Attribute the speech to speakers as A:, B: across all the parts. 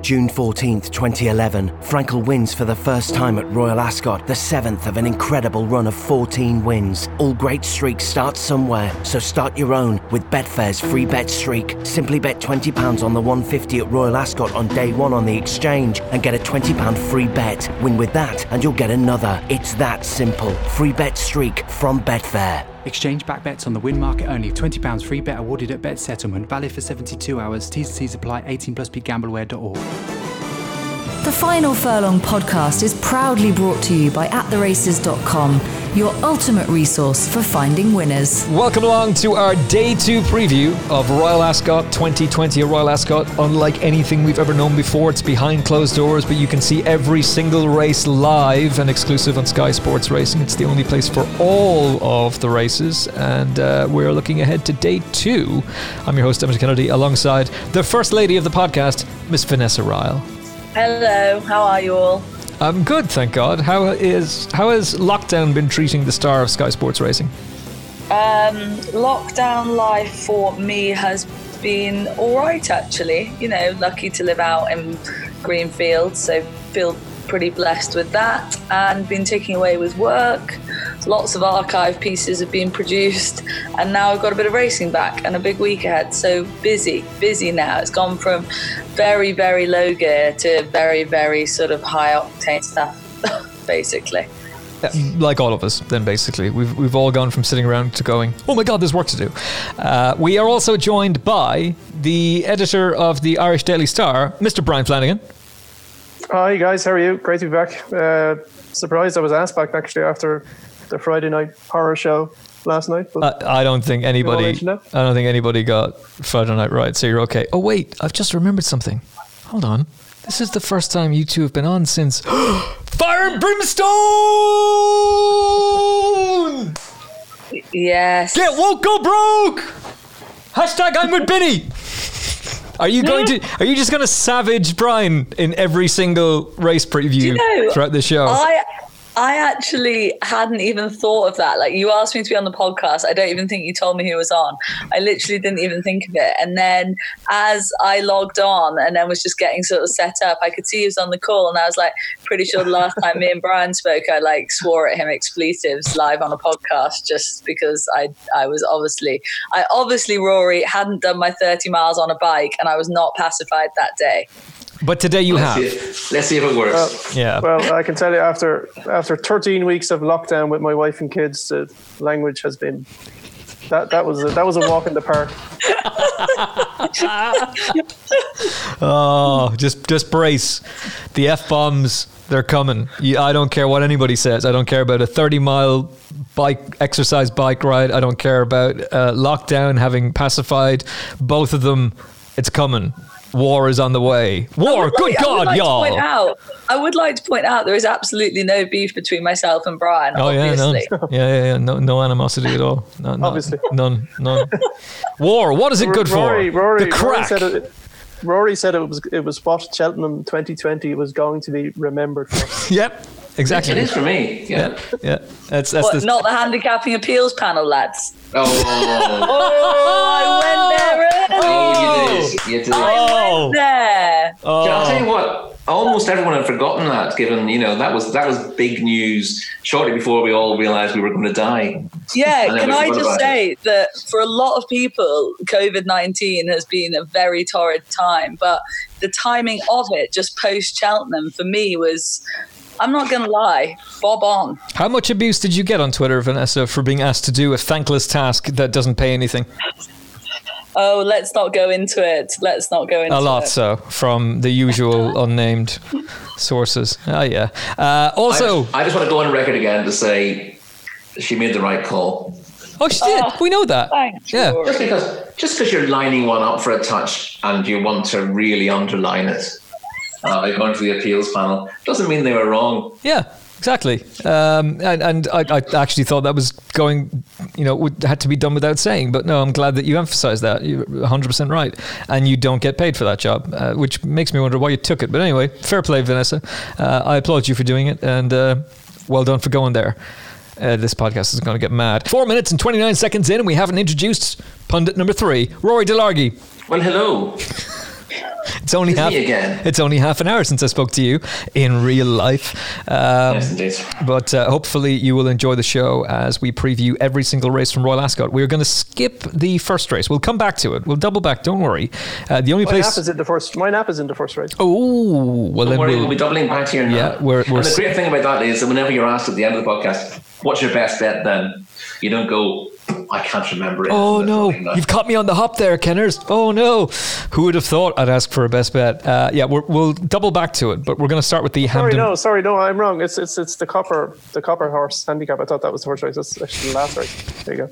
A: June 14th, 2011, Frankel wins for the first time at Royal Ascot, the seventh of an incredible run of 14 wins. All great streaks start somewhere, so start your own with Betfair's free bet streak. Simply bet £20 on the 150 at Royal Ascot on day one on the exchange and get a £20 free bet. Win with that and you'll get another. It's that simple. Free bet streak from Betfair.
B: Exchange back bets on the win market only. £20 free bet awarded at bet settlement. Valid for 72 hours. T's and C's apply. 18 plus BeGambleAware.org.
C: The Final Furlong podcast is proudly brought to you by AtTheRaces.com, your ultimate resource for finding winners.
D: Welcome along to our day two preview of Royal Ascot 2020. A Royal Ascot, unlike anything we've ever known before, it's behind closed doors, but you can see every single race live and exclusive on Sky Sports Racing. It's the only place for all of the races, and uh, we're looking ahead to day two. I'm your host, Emmet Kennedy, alongside the first lady of the podcast, Miss Vanessa Ryle.
E: Hello, how are you all?
D: I'm good, thank God. How is how has lockdown been treating the star of Sky Sports Racing?
E: Um, lockdown life for me has been all right, actually. You know, lucky to live out in Greenfield, so feel pretty blessed with that. And been taking away with work. Lots of archive pieces have been produced, and now I've got a bit of racing back and a big week ahead. So busy, busy now. It's gone from very, very low gear to very, very sort of high octane stuff, basically.
D: Yeah, like all of us, then basically, we've we've all gone from sitting around to going, oh my god, there's work to do. Uh, we are also joined by the editor of the Irish Daily Star, Mr. Brian Flanagan.
F: Hi guys, how are you? Great to be back. Uh, surprised I was asked back actually after the Friday night horror show last night.
D: Uh, I don't think anybody.
F: mention
D: I don't think anybody got Friday Night right. So you're okay. Oh wait, I've just remembered something. Hold on. This is the first time you two have been on since Fire and Brimstone.
E: Yes.
D: Get woke, go broke. Hashtag I'm with Benny. Are you going to? Are you just going to savage Brian in every single race preview
E: you know,
D: throughout the show?
E: I I actually hadn't even thought of that. Like you asked me to be on the podcast. I don't even think you told me who was on. I literally didn't even think of it. And then as I logged on and then was just getting sort of set up, I could see he was on the call and I was like pretty sure the last time me and Brian spoke, I like swore at him expletives live on a podcast just because I I was obviously I obviously Rory hadn't done my 30 miles on a bike and I was not pacified that day.
D: But today you
G: Let's
D: have.
G: see, if- let's see if it works.
D: Yeah.
F: Well, I can tell you after after 13 weeks of lockdown with my wife and kids, the language has been that that was a, that was a walk in the park.
D: Oh, just just brace. The f bombs, they're coming. You, I don't care what anybody says. I don't care about a thirty mile bike exercise bike ride. I don't care about uh, lockdown having pacified both of them. It's coming. War is on the way. War,
E: would
D: good
E: like- I would
D: God,
E: like to
D: y'all.
E: point out- I would like to point out there is absolutely no beef between myself and Brian.
D: Oh yeah, none.
E: obviously.
D: yeah, yeah, yeah. No, no animosity at all. No, no,
F: Obviously.
D: none, none. War. What is it good
F: Rory,
D: for?
F: Rory,
D: the
F: Rory
D: crack.
F: said it. Rory said it was it was what Cheltenham 2020 was going to be remembered for.
D: Yep, exactly.
G: It is for me. Yeah.
D: Yeah, yeah. That's that's
E: What,
D: the.
E: not the handicapping appeals panel, lads.
G: Oh,
E: Oh, I went there. early.
G: oh, you did. You did.
D: Oh.
E: There. Oh.
G: Yeah, I'll tell you what. almost everyone had forgotten that, given you know that was that was big news shortly before we all realised we were going to die.
E: Yeah, can I just say it. that for a lot of people, COVID nineteen has been a very torrid time, but the timing of it, just post Cheltenham, for me was. I'm not going to lie, bob on.
D: How much abuse did you get on Twitter, Vanessa, for being asked to do a thankless task that doesn't pay anything?
E: Oh, let's not go into it. Let's not go into
D: it. A lot
E: it.
D: so from the usual unnamed sources. Oh, yeah. Uh, also,
G: I just, I just, want to go on record again to say she made the right call.
D: Oh, she did. Oh, we know that.
E: Thanks.
D: Yeah.
G: Just because, just because you're lining one up for a touch and you want to really underline it uh, by going to the appeals panel doesn't mean they were wrong.
D: Yeah. Exactly, um, and, and I, I, actually thought that was going, you know, would, had to be done without saying. But no, I'm glad that you emphasised that. You're 100 percent right, and you don't get paid for that job, uh, which makes me wonder why you took it. But anyway, fair play, Vanessa. Uh, I applaud you for doing it, and uh, well done for going there. Uh, this podcast is going to get mad. Four minutes and 29 seconds in, and we haven't introduced pundit number three, Rory Delargy.
G: Well, hello.
D: It's only
G: it's
D: half.
G: again.
D: It's only half an hour since I spoke to you in real life.
G: Um, yes, indeed.
D: But uh, hopefully you will enjoy the show as we preview every single race from Royal Ascot. We're going to skip the first race. We'll come back to it. We'll double back. Don't worry. Uh, the only
F: my
D: place.
F: Nap is in the first. My nap is in the first race.
D: Oh well,
G: Don't
D: then
G: worry,
D: we'll,
G: we'll be doubling back here now.
D: Yeah, we're, we're
G: and the great thing about that is that whenever you're asked at the end of the podcast, "What's your best bet?" Then you don't go I can't remember it.
D: Oh no, you've caught me on the hop there, Kenners. Oh no, who would have thought I'd ask for a best bet? Uh, yeah, we will double back to it, but we're going to start with the
F: sorry,
D: Hampton.
F: no, sorry, no, I'm wrong. It's it's it's the copper the copper horse handicap. I thought that was the horse race. That's actually the last race. There you go.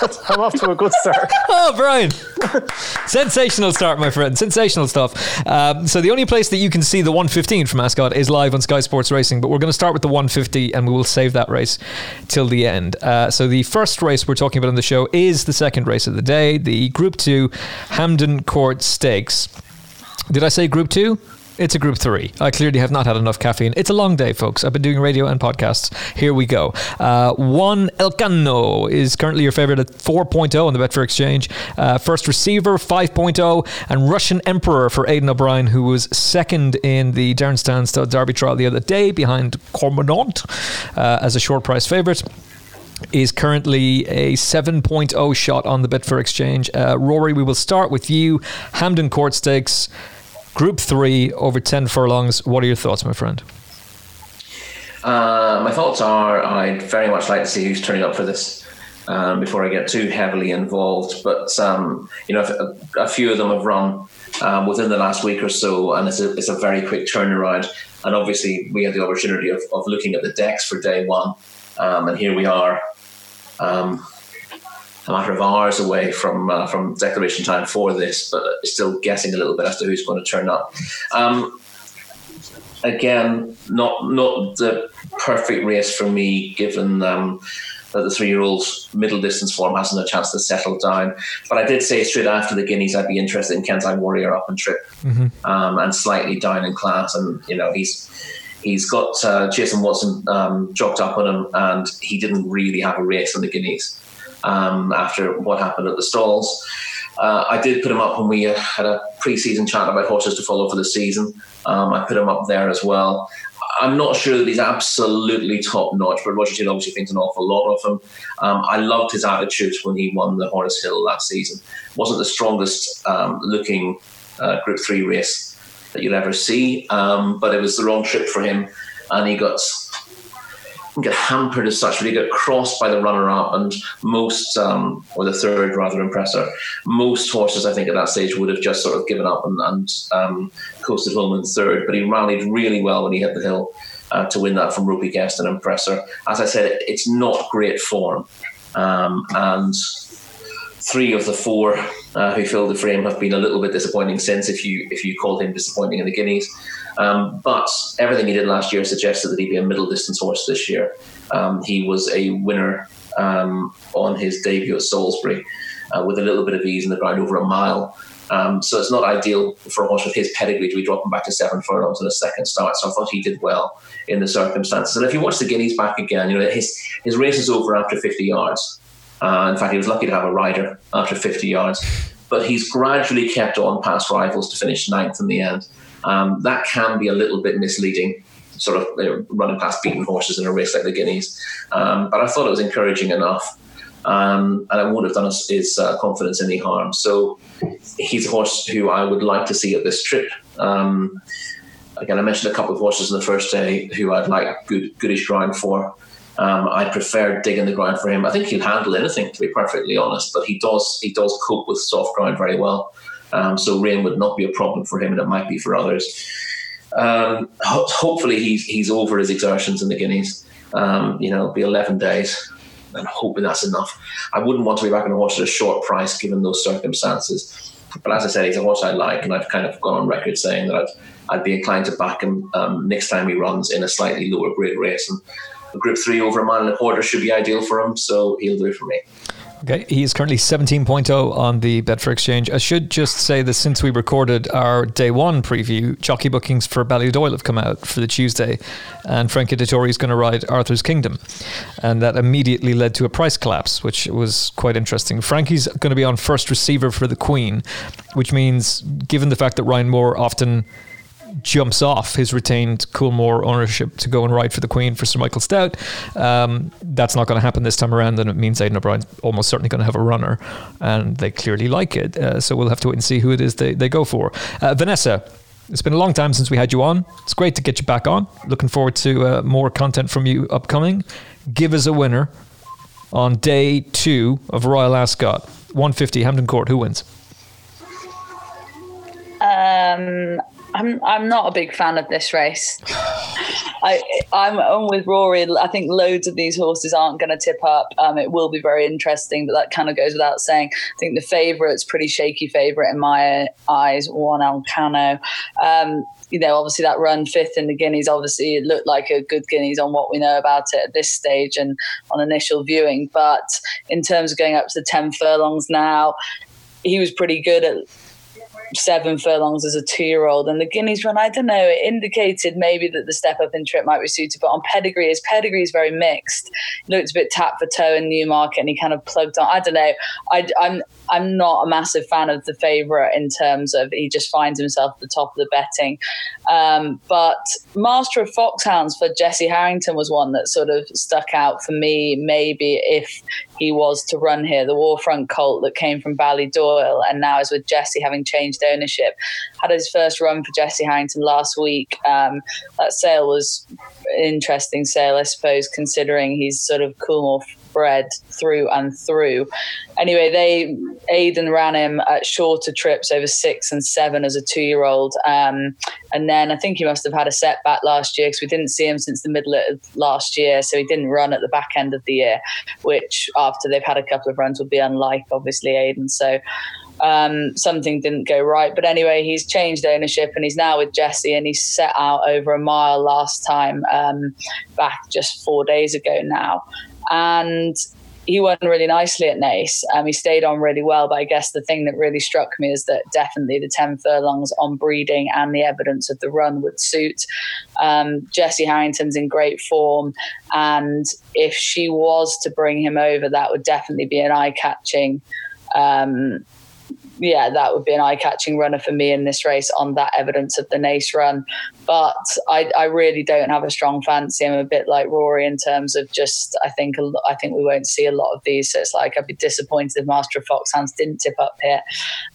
F: I'm off to a good start.
D: oh, Brian, sensational start, my friend. Sensational stuff. Um, so the only place that you can see the 115 from Ascot is live on Sky Sports Racing, but we're going to start with the 150, and we will save that race till the end. Uh, so the first race we're talking about on the show is the second race of the day, the Group 2 Hampton Court Stakes. Did I say Group 2? It's a group three. I clearly have not had enough caffeine. It's a long day, folks. I've been doing radio and podcasts. Here we go. Uh, one Elcano is currently your favorite at 4.0 on the Betfair Exchange. Uh, first receiver, 5.0. And Russian Emperor for Aidan O'Brien, who was second in the Derrinstown Stud Derby trial the other day behind Cormorant uh, as a short price favorite is currently a 7.0 shot on the Betfair Exchange. Uh, Rory, we will start with you. Hampton Court Stakes, Group 3, over 10 furlongs. What are your thoughts, my friend?
G: Uh, my thoughts are I'd very much like to see who's turning up for this. Um, before I get too heavily involved, but um, you know, a, a, few of them have run um, within the last week or so, and it's a, it's a very quick turnaround. And obviously, we had the opportunity of, of looking at the decks for day one, um, and here we are, um, a matter of hours away from uh, from declaration time for this, but still guessing a little bit as to who's going to turn up. Um, again, not not the perfect race for me, given um, that the three year old's middle distance form hasn't a chance to settle down. But I did say straight after the Guineas I'd be interested in Kenzai Warrior up and trip mm-hmm. um, and slightly down in class. And, you know, he's He's got uh, Jason Watson um, up on him, and he didn't really have a race on the Guineas um, after what happened at the stalls. Uh, I did put him up when we uh, had a pre-season chat about horses to follow for the season. Um, I put him up there as well. I'm not sure that he's absolutely top notch, but Roger Teal obviously thinks an awful lot of him. Um, I loved his attitude when he won the Horris Hill last season. wasn't the strongest um, looking uh, Group Three race that you'll ever see. Um, but it was the wrong trip for him, and he got get hampered as such, but he got crossed by the runner up and most, um, or the third rather, impressor. Most horses, I think, at that stage would have just sort of given up and, and um, coasted home in third, but he rallied really well when he hit the hill uh, to win that from Rupi Guest and Impressor. As I said, it's not great form. Um, and three of the four uh, who filled the frame have been a little bit disappointing since, if you if you called him disappointing in the Guineas. Um, but everything he did last year suggested that he'd be a middle distance horse this year. Um, he was a winner um, on his debut at Salisbury uh, with a little bit of ease in the ground over a mile. Um, so it's not ideal for a horse with his pedigree to be dropping back to seven furlongs in a second start. So I thought he did well in the circumstances. And if you watch the Guineas back again, you know his his race is over after 50 yards. Uh, in fact, he was lucky to have a rider after 50 yards. But he's gradually kept on past rivals to finish ninth in the end. Um, that can be a little bit misleading, sort of you know, running past beaten horses in a race like the Guineas. Um, but I thought it was encouraging enough. Um, and it won't have done his, his uh, confidence any harm. So he's a horse who I would like to see at this trip. Um, again, I mentioned a couple of horses in the first day who I'd like good goodish ground for. Um, I prefer digging the ground for him. I think he'll handle anything, to be perfectly honest. But he does he does cope with soft ground very well. Um, so rain would not be a problem for him, and it might be for others. Um, ho- hopefully, he's he's over his exertions in the Guineas. Um, you know, it'll be 11 days. I'm hoping that's enough. I wouldn't want to be back on a horse at a short price given those circumstances. But as I said, he's a horse I like, and I've kind of gone on record saying that I'd, I'd be inclined to back him um, next time he runs in a slightly lower grade race. And Group Three over a mile and a quarter should be ideal for him, so he'll do it for me.
D: Okay, he is currently 17.0 on the Betfair Exchange. I should just say that since we recorded our day one preview, jockey bookings for Ballydoyle have come out for the Tuesday, and Frankie Dettori is going to ride Arthur's Kingdom. And that immediately led to a price collapse, which was quite interesting. Frankie's going to be on first receiver for the Queen, which means, given the fact that Ryan Moore often jumps off his retained Coolmore ownership to go and ride for the Queen for Sir Michael Stoute. Um, that's not going to happen this time around, and it means Aidan O'Brien's almost certainly going to have a runner, and they clearly like it. Uh, so we'll have to wait and see who it is they, they go for. Uh, Vanessa. It's been a long time since we had you on. It's great to get you back on. Looking forward to uh, more content from you upcoming. Give us a winner on day two of Royal Ascot. 150 Hampton Court. Who wins?
E: Um, I'm I'm not a big fan of this race. I I'm, with Rory. I think loads of these horses aren't going to tip up. Um, it will be very interesting, but that kind of goes without saying. I think the favourite's pretty shaky favourite in my eyes. Juan Elcano. Um, you know, obviously that run fifth in the Guineas, obviously it looked like a good Guineas on what we know about it at this stage and on initial viewing. But in terms of going up to the 10 furlongs now, he was pretty good at seven furlongs as a two year old. And the Guineas run, I don't know, it indicated maybe that the step up in trip might be suited, but on pedigree, his pedigree is very mixed. Looked a bit tap for toe in Newmarket and he kind of plugged on. I don't know. I, I'm, I'm not a massive fan of the favourite in terms of he just finds himself at the top of the betting. Um, but Master of Foxhounds for Jessie Harrington was one that sort of stuck out for me. Maybe if he was to run here, the War Front Colt that came from Ballydoyle and now is with Jessie having changed ownership. Had his first run for Jessie Harrington last week. Um, that sale was an interesting sale, I suppose, considering he's sort of cool bred through and through. Anyway, they Aidan ran him at shorter trips over six and seven as a two year old. Um, and then I think he must have had a setback last year because we didn't see him since the middle of last year. So he didn't run at the back end of the year, which after they've had a couple of runs would be unlike, obviously, Aidan. So um, something didn't go right. But anyway, he's changed ownership and he's now with Jessie and he set out over a mile last time um, back just four days ago now and he won really nicely at Naas. Um, he stayed on really well, but I guess the thing that really struck me is that definitely the 10 furlongs on breeding and the evidence of the run would suit. Um, Jessie Harrington's in great form, and if she was to bring him over, that would definitely be an eye catching. Um, yeah, that would be an eye catching runner for me in this race on that evidence of the Naas run. But I, I, really don't have a strong fancy. I'm a bit like Rory in terms of just I think I think we won't see a lot of these. So it's like I'd be disappointed if Master of Foxhounds didn't tip up here.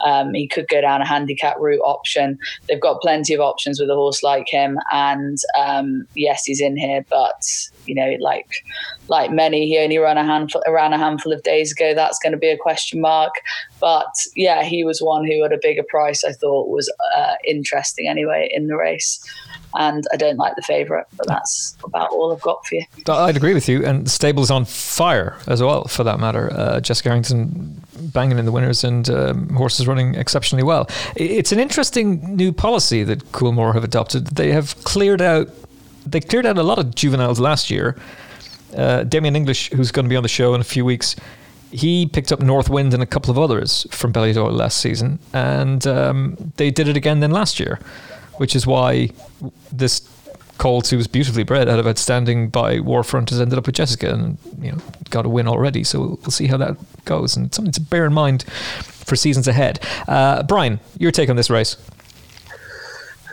E: Um, he could go down a handicap route option. They've got plenty of options with a horse like him, and um, yes, he's in here, but you know, like like many, he only ran a handful around a handful of days ago. That's going to be a question mark. But yeah, he was one who at a bigger price I thought was uh, interesting anyway in the race. And I don't like the favourite, but that's about all I've got for you.
D: I'd agree with you. And the stable's on fire as well, for that matter. Uh, Jessica Harrington banging in the winners and um, horses running exceptionally well. It's an interesting new policy that Coolmore have adopted. They have cleared out they cleared out a lot of juveniles last year. Uh, Damian English, who's going to be on the show in a few weeks, he picked up North Wind and a couple of others from Ballydoyle last season, and um, they did it again then last year, which is why this Colt, who was beautifully bred out of outstanding by War Front, has ended up with Jessica and you know got a win already. So we'll, we'll see how that goes, and something to bear in mind for seasons ahead. Uh, Brian, your take on this race?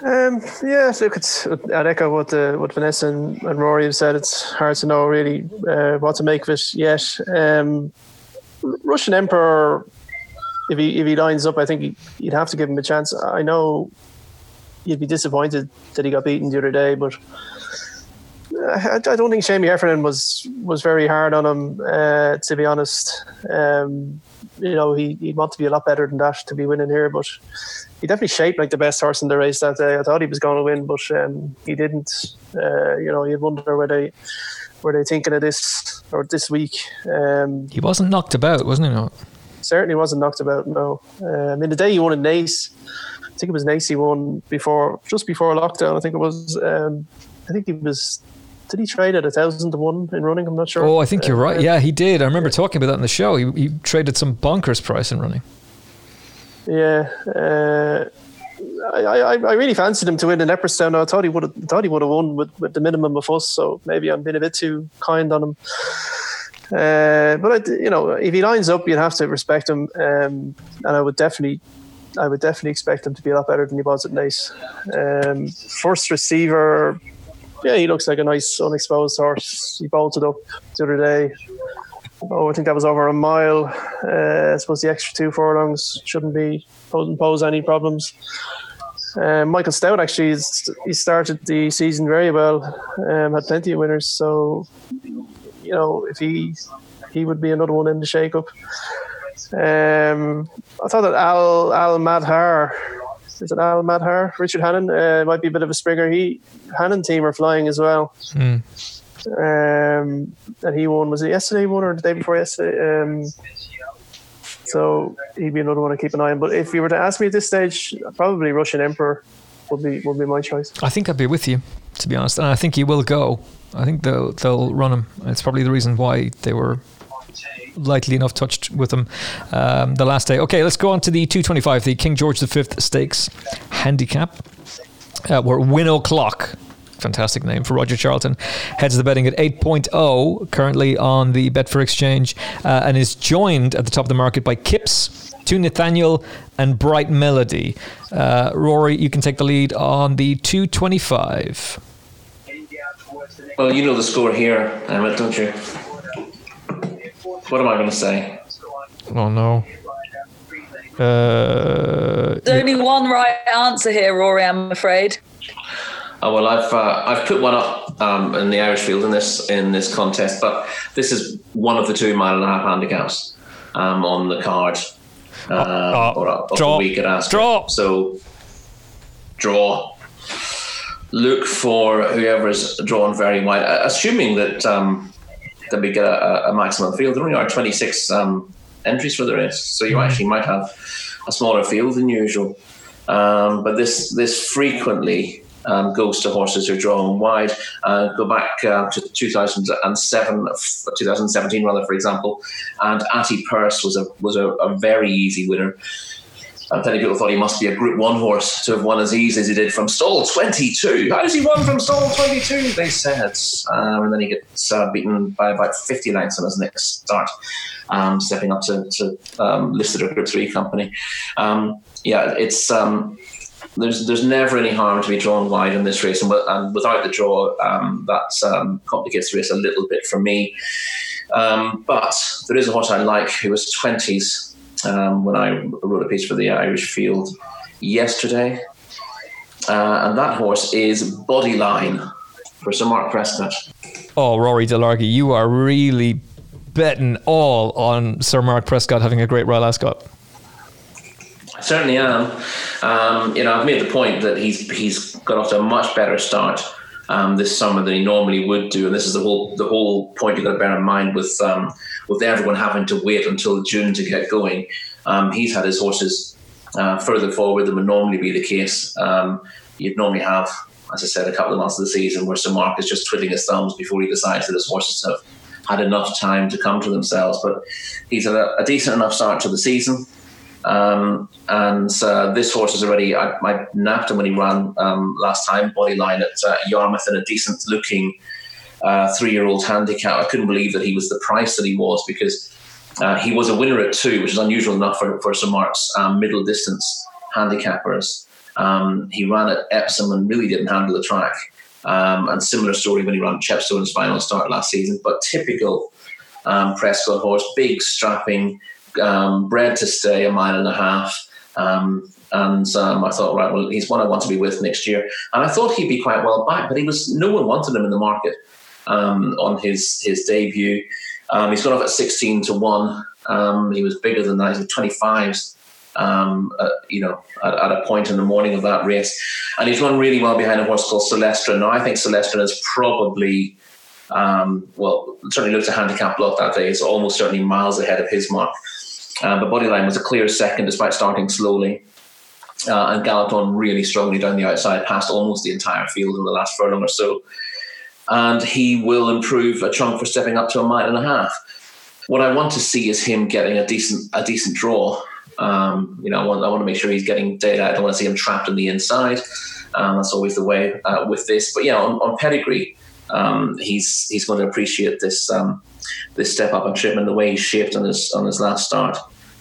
F: Um, yeah, look, it's I'd echo what uh, what Vanessa and, and, Rory have said. It's hard to know really uh, what to make of it yet. Um, Russian Emperor, if he if he lines up, I think you'd have to give him a chance. I know you'd be disappointed that he got beaten the other day, but I, I don't think Seamie Heffernan was was very hard on him. Uh, to be honest, um, you know he he'd want to be a lot better than that to be winning here, but he definitely shaped like the best horse in the race that day. I thought he was going to win, but um, he didn't. Uh, you know, you'd wonder where they were they thinking of this or this week. Um,
D: he wasn't knocked about, wasn't he? Not
F: certainly wasn't knocked about. No, um, in the day he won in Naas. I think it was Naas he won before, just before lockdown. I think it was. Um, I think he was did he trade at a thousand to one in running? I'm not sure.
D: Oh, I think you're right. Uh, yeah, he did. I remember talking about that in the show. He, he traded some bonkers price in running.
F: Yeah, uh, I, I, I really fancied him to win in Leopardstown. I thought he would have thought he would have won with, with the minimum of us. So maybe I'm being a bit too kind on him. Uh, but I, you know, if he lines up, you'd have to respect him, um, and I would definitely, I would definitely expect him to be a lot better than he was at Nice. Um, first receiver, yeah, he looks like a nice unexposed horse. He bolted up the other day. Oh, I think that was over a mile. Uh, I suppose the extra two furlongs shouldn't be shouldn't pose any problems. Uh, Michael Stoute actually he started the season very well, um, had plenty of winners. So you know if he he would be another one in the shake-up. Um, I thought that Al Al Madhar is it Al Madhar Richard Hannon uh, might be a bit of a springer. He Hannon team are flying as well. Mm. Um, and he won. Was it yesterday? He won or the day before yesterday? Um, so he'd be another one to keep an eye on. But if you were to ask me at this stage, probably Russian Emperor would be would be my choice.
D: I think I'd be with you, to be honest, and I think he will go. I think they'll they'll run him. It's probably the reason why they were lightly enough touched with him um, the last day. Okay, let's go on to the 225, the King George V Stakes handicap. Uh, where Win O'Clock fantastic name for Roger Charlton, heads the betting at 8.0 currently on the Betfair Exchange uh, and is joined at the top of the market by Kipps, To Nathaniel, and Bright Melody. Uh, Rory, you can take the lead on the 225.
G: Well, you know the score here, Emmet, don't you? What am I going to say?
D: Oh, no. Uh,
E: There's only one right answer here, Rory, I'm afraid.
G: Oh, well, I've uh, I've put one up um, in the Irish field in this in this contest, but this is one of the two mile and a half handicaps um, on the card uh, uh, or, or draw, the week at Ascot.
D: Draw.
G: So draw. Look for whoever's drawn very wide, uh, assuming that um, that we get a, a, maximum field. There only are twenty six um, entries for the race, so you mm. actually might have a smaller field than usual. Um, but this this frequently um, goes to horses who are drawn wide. Uh, go back uh, to 2007, 2017 rather, for example, and Atty Persse was a was a, a very easy winner. And plenty of people thought he must be a Group One horse to have won as easy as he did from stall 22. How does he won from stall 22? They said, um, and then he gets uh, beaten by about 50 lengths on his next start, um, stepping up to, to um, listed a Group Three company. Um, yeah, it's um, there's there's never any harm to be drawn wide in this race, and, and without the draw, um, that um, complicates the race a little bit for me. Um, but there is a horse I like who was twenties um, when I wrote a piece for the Irish Field yesterday, uh, and that horse is Bodyline for Sir Mark Prescott.
D: Oh, Rory Delargy, you are really betting all on Sir Mark Prescott having a great Royal Ascot.
G: I certainly am. Um, you know, I've made the point that he's he's got off to a much better start um, this summer than he normally would do, and this is the whole the whole point you've got to bear in mind with um, with everyone having to wait until June to get going. Um, he's had his horses uh, further forward than would normally be the case. Um, you'd normally have, as I said, a couple of months of the season where Sir Mark is just twiddling his thumbs before he decides that his horses have had enough time to come to themselves. But he's had a, a decent enough start to the season. Um, and uh, this horse is already, I, I, napped him when he ran um, last time, bodyline at uh, Yarmouth in a decent looking uh, three year old handicap. I couldn't believe that he was the price that he was because uh, he was a winner at two, which is unusual enough for, for Sir Mark's um, middle distance handicappers. Um, he ran at Epsom and really didn't handle the track. Um, and similar story when he ran Chepstow's final start last season. But typical um, Prescott horse, big, strapping, um, bred to stay a mile and a half. Um, and um, I thought, right, well, he's one I want to be with next year. And I thought he'd be quite well back, but he was no one wanted him in the market um, on his his debut. Um, he's gone off at sixteen to one. Um, he was bigger than that. He's twenty fives. Um, uh, you know, at, at, a point in the morning of that race, and he's run really well behind a horse called Celestra. Now, I think Celestra is probably, um, well, certainly looked a handicap block that day. It's almost certainly miles ahead of his mark. Uh, but Bodyline was a clear second despite starting slowly uh, and galloped on really strongly down the outside, past almost the entire field in the last furlong or so. And he will improve a chunk for stepping up to a mile and a half. What I want to see is him getting a decent a decent draw. Um, you know, I want, I want to make sure he's getting data. I don't want to see him trapped on the inside. Um, that's always the way uh, with this. But yeah, on, on pedigree, um, he's he's going to appreciate this um, this step up trip and the way he's shaped on his on his last start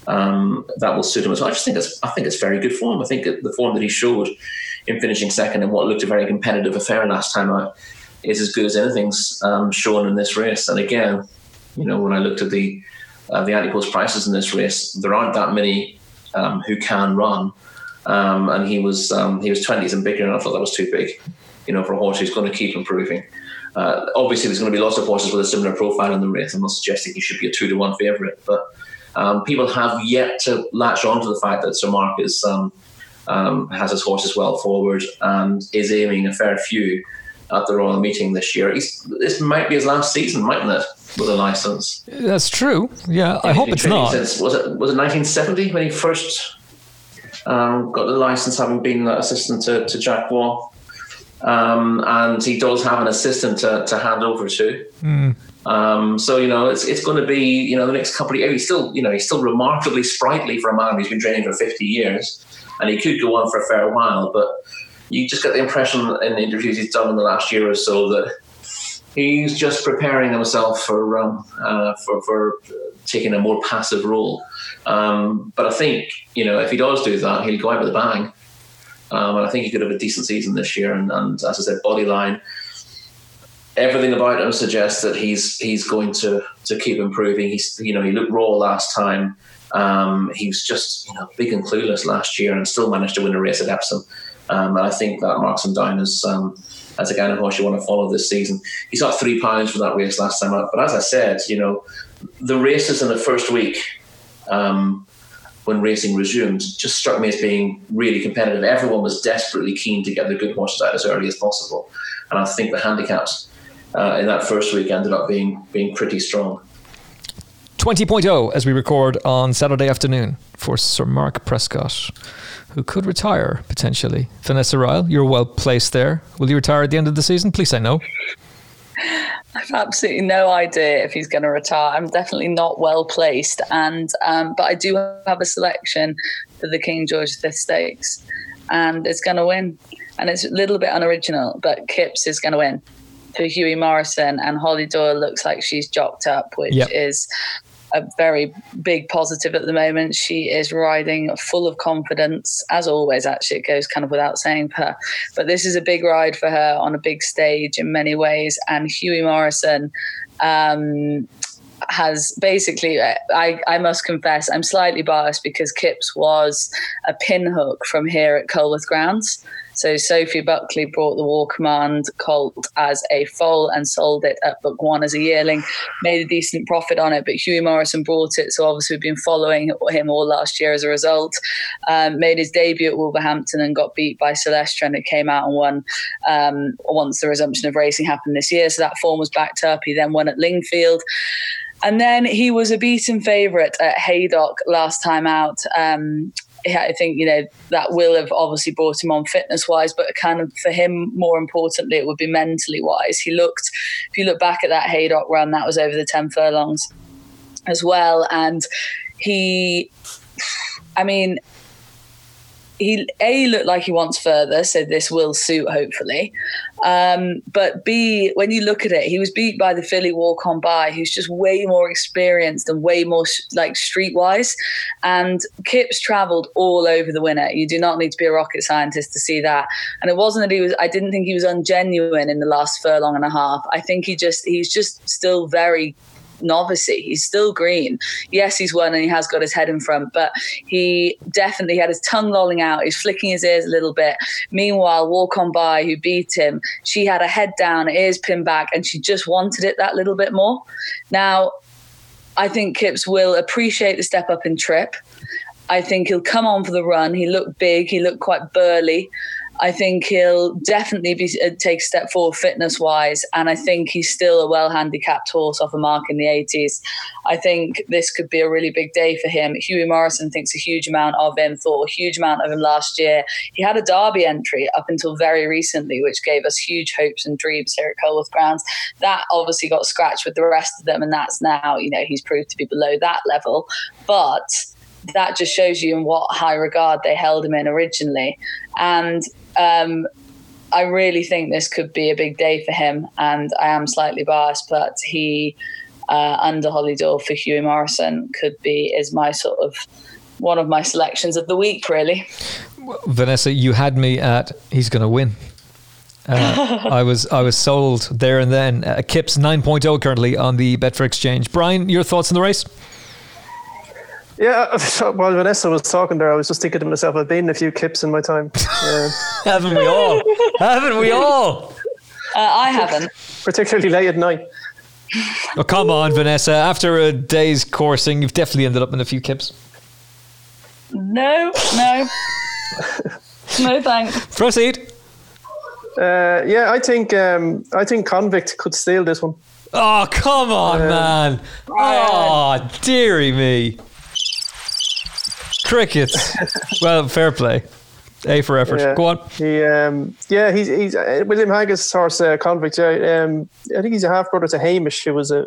G: um, that will suit him as well. I just think it's I think it's very good form. I think the form that he showed in finishing second in what looked a very competitive affair last time out is as good as anything's um, shown in this race. And again, you know, when I looked at the uh, the anti-post prices in this race, there aren't that many um, who can run. Um, and he was um, he was twenties and bigger, and I thought that was too big, you know, for a horse who's going to keep improving. Uh, obviously, there's going to be lots of horses with a similar profile in the race. I'm not suggesting he should be a two to one favourite, but um, people have yet to latch on to the fact that Sir Marcus um, um, has his horses well forward and is aiming a fair few at the Royal Meeting this year. He's, this might be his last season, mightn't it, with a license?
D: That's true. Yeah, I hope it's not.
G: Since, was it was it 1970 when he first um, got the license, having been assistant to, to Jack Waugh? Um, and he does have an assistant to, to hand over to. Mm. Um, so you know, it's it's going to be you know the next couple of years. He's still you know he's still remarkably sprightly for a man who's been training for fifty years, and he could go on for a fair while. But you just get the impression in the interviews he's done in the last year or so that he's just preparing himself for um, uh, for for taking a more passive role. Um, but I think you know if he does do that, he'll go out with a bang. Um, and I think he could have a decent season this year. And, and as I said, Bodyline everything about him suggests that he's he's going to to keep improving. He's you know he looked raw last time. Um, he was just you know big and clueless last year and still managed to win a race at Epsom. Um, and I think that marks him down as um, as a horse you want to follow this season. He's got three pounds for that race last time out. But as I said, you know the races in the first week. Um, when racing resumed, just struck me as being really competitive. Everyone was desperately keen to get their good horses out as early as possible, and I think the handicaps uh, in that first week ended up being being pretty strong.
D: 20.0 as we record on Saturday afternoon for Sir Mark Prescott, who could retire potentially. Vanessa Ryle, you're well placed there. Will you retire at the end of the season? Please say no.
E: I've absolutely no idea if he's going to retire. I'm definitely not well placed, and um, but I do have a selection for the King George V Stakes, and it's going to win. And it's a little bit unoriginal, but Kipps is going to win for Hughie Morrison, and Holly Doyle looks like she's jocked up, which yep. is a very big positive at the moment. She is riding full of confidence, as always. Actually, it goes kind of without saying for her, but this is a big ride for her on a big stage in many ways. And Hughie Morrison. Um, has basically, I, I must confess, I'm slightly biased because Kipps was a pinhook from here at Culworth Grounds. So Sophie Buckley brought the War Command colt as a foal and sold it at book one as a yearling, made a decent profit on it. But Hughie Morrison brought it, so obviously we've been following him all last year as a result. Um, made his debut at Wolverhampton and got beat by Celestra, and it came out and won um, once the resumption of racing happened this year. So that form was backed up. He then won at Lingfield. And then he was a beaten favourite at Haydock last time out. Um, I think you know that will have obviously brought him on fitness wise, but kind of for him more importantly, it would be mentally wise. He looked, if you look back at that Haydock run, that was over the ten furlongs as well, and he, I mean, he a looked like he wants further, so this will suit hopefully. Um, but B, when you look at it, he was beat by the filly Walk On By, who's just way more experienced and way more like streetwise. And Kipps travelled all over the winner. You do not need to be a rocket scientist to see that. And it wasn't that he was. I didn't think he was ungenuine in the last furlong and a half. I think he just he's just still very novice. He's still green. Yes, he's won and he has got his head in front, but he definitely had his tongue lolling out. He's flicking his ears a little bit. Meanwhile, Walk On By, who beat him, she had her head down, ears pinned back, and she just wanted it that little bit more. Now, I think Kipps will appreciate the step up in trip. I think he'll come on for the run. He looked big. He looked quite burly. I think he'll definitely be uh, take step forward fitness wise, and I think he's still a well handicapped horse off a mark in the 80s. I think this could be a really big day for him. Hughie Morrison thinks a huge amount of him, thought a huge amount of him last year. He had a Derby entry up until very recently, which gave us huge hopes and dreams here at Culworth Grounds. That obviously got scratched with the rest of them, and that's now, you know, he's proved to be below that level. But that just shows you in what high regard they held him in originally. And um, I really think this could be a big day for him. And I am slightly biased, but he, uh, under Holly Doyle for Hughie Morrison, could be is my sort of one of my selections of the week, really.
D: Vanessa, you had me at he's going to win. Uh, I was I was sold there and then. Uh, Kipps 9.0 currently on the Betfair Exchange. Brian, your thoughts on the race?
F: Yeah, while Vanessa was talking there, I was just thinking to myself, I've been in a few Kipps in my time.
D: Uh, haven't we all? haven't we all?
E: Uh, I haven't.
F: Particularly late at night.
D: Oh, come on, Vanessa. After a day's coursing, you've definitely ended up in a few kips.
E: No, no. no thanks.
D: Proceed.
F: Uh, yeah, I think um, I think Convict could steal this one.
D: Oh, come on, um, man. Oh, dearie me. Cricket. well, fair play. A for effort.
F: Yeah.
D: Go on.
F: He, um, yeah, he's he's uh, William Haggas horse, uh, Convict. Yeah, um, I think he's a half brother to Hamish, who was a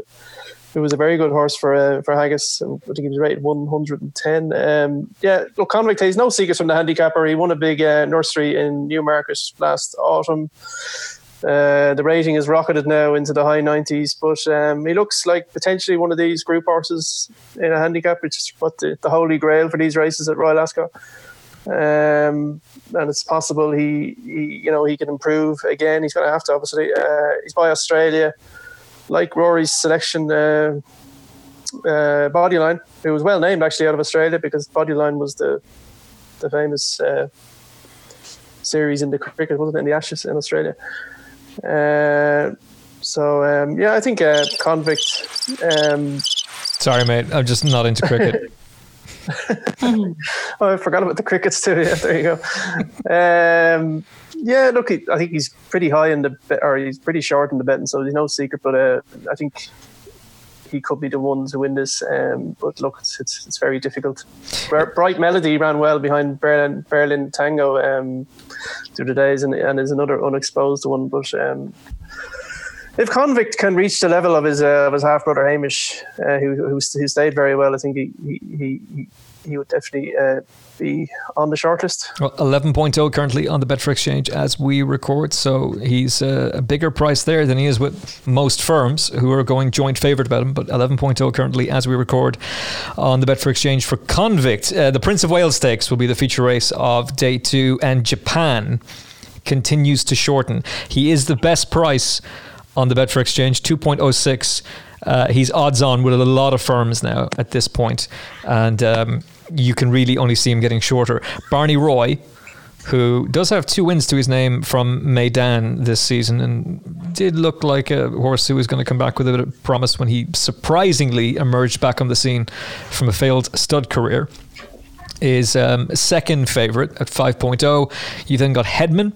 F: who was a very good horse for uh, for Haggas. I think he was rated 110. Um, yeah, look, Convict. He's no secret from the handicapper. He won a big uh, nursery in Newmarket last autumn. Uh, the rating is rocketed now into the high 90s, but um, he looks like potentially one of these group horses in a handicap, which is what the, the holy grail for these races at Royal Ascot. Um, and it's possible he, he, you know, he can improve again. He's going to have to, obviously. Uh, he's by Australia, like Rory's selection. Uh, uh, Bodyline, who was well named actually out of Australia because Bodyline was the the famous uh, series in the cricket, wasn't it, in the Ashes in Australia. Uh, so um, yeah, I think uh, convict. Um,
D: Sorry, mate. I'm just not into cricket.
F: oh, I forgot about the crickets too. Yeah, there you go. um, yeah, look, I think he's pretty high in the bet, or he's pretty short in the betting, so there's no secret. But uh, I think he could be the one to win this. Um, but look, it's, it's, it's very difficult. Bright Melody ran well behind Berlin, Berlin Tango um, through the days, and, and is another unexposed one. But um, if Convict can reach the level of his uh, of his half brother Hamish, uh, who, who, who stayed very well, I think he he he, he would definitely uh, be on the shortlist.
D: Well, 11.0 currently on the Betfair Exchange as we record, so he's uh, a bigger price there than he is with most firms who are going joint favourite about him. But 11.0 currently as we record on the Betfair Exchange for Convict. Uh, the Prince of Wales Stakes will be the feature race of day two, and Japan continues to shorten. He is the best price on the Betfair Exchange, 2.06. Uh, he's odds on with a lot of firms now at this point, and um, you can really only see him getting shorter. Barney Roy, who does have two wins to his name from Meydan this season and did look like a horse who was going to come back with a bit of promise when he surprisingly emerged back on the scene from a failed stud career. Is um, second favourite at 5.0. You then got Hedman,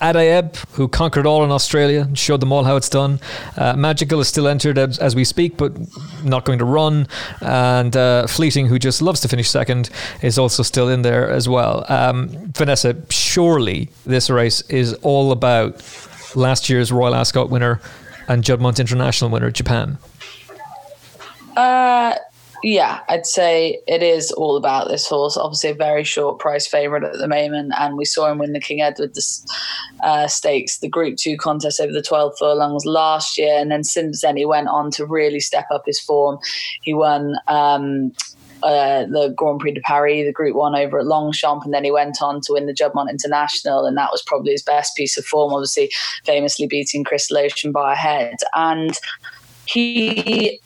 D: Addeybb, who conquered all in Australia, showed them all how it's done. Uh, Magical is still entered as, as, we speak, but not going to run. And uh, Fleeting, who just loves to finish second, is also still in there as well. Um, Vanessa, surely this race is all about last year's Royal Ascot winner and Juddmonte International winner, Japan.
E: Uh, Yeah, I'd say it is all about this horse. Obviously, a very short price favourite at the moment, and we saw him win the King Edward uh, Stakes, the Group Two contest over the 12 furlongs last year, and then since then he went on to really step up his form. He won. Um, uh, the Grand Prix de Paris, the Group One over at Longchamp, and then he went on to win the Juddmonte International, and that was probably his best piece of form. Obviously, famously beating Crystal Ocean by a head, and he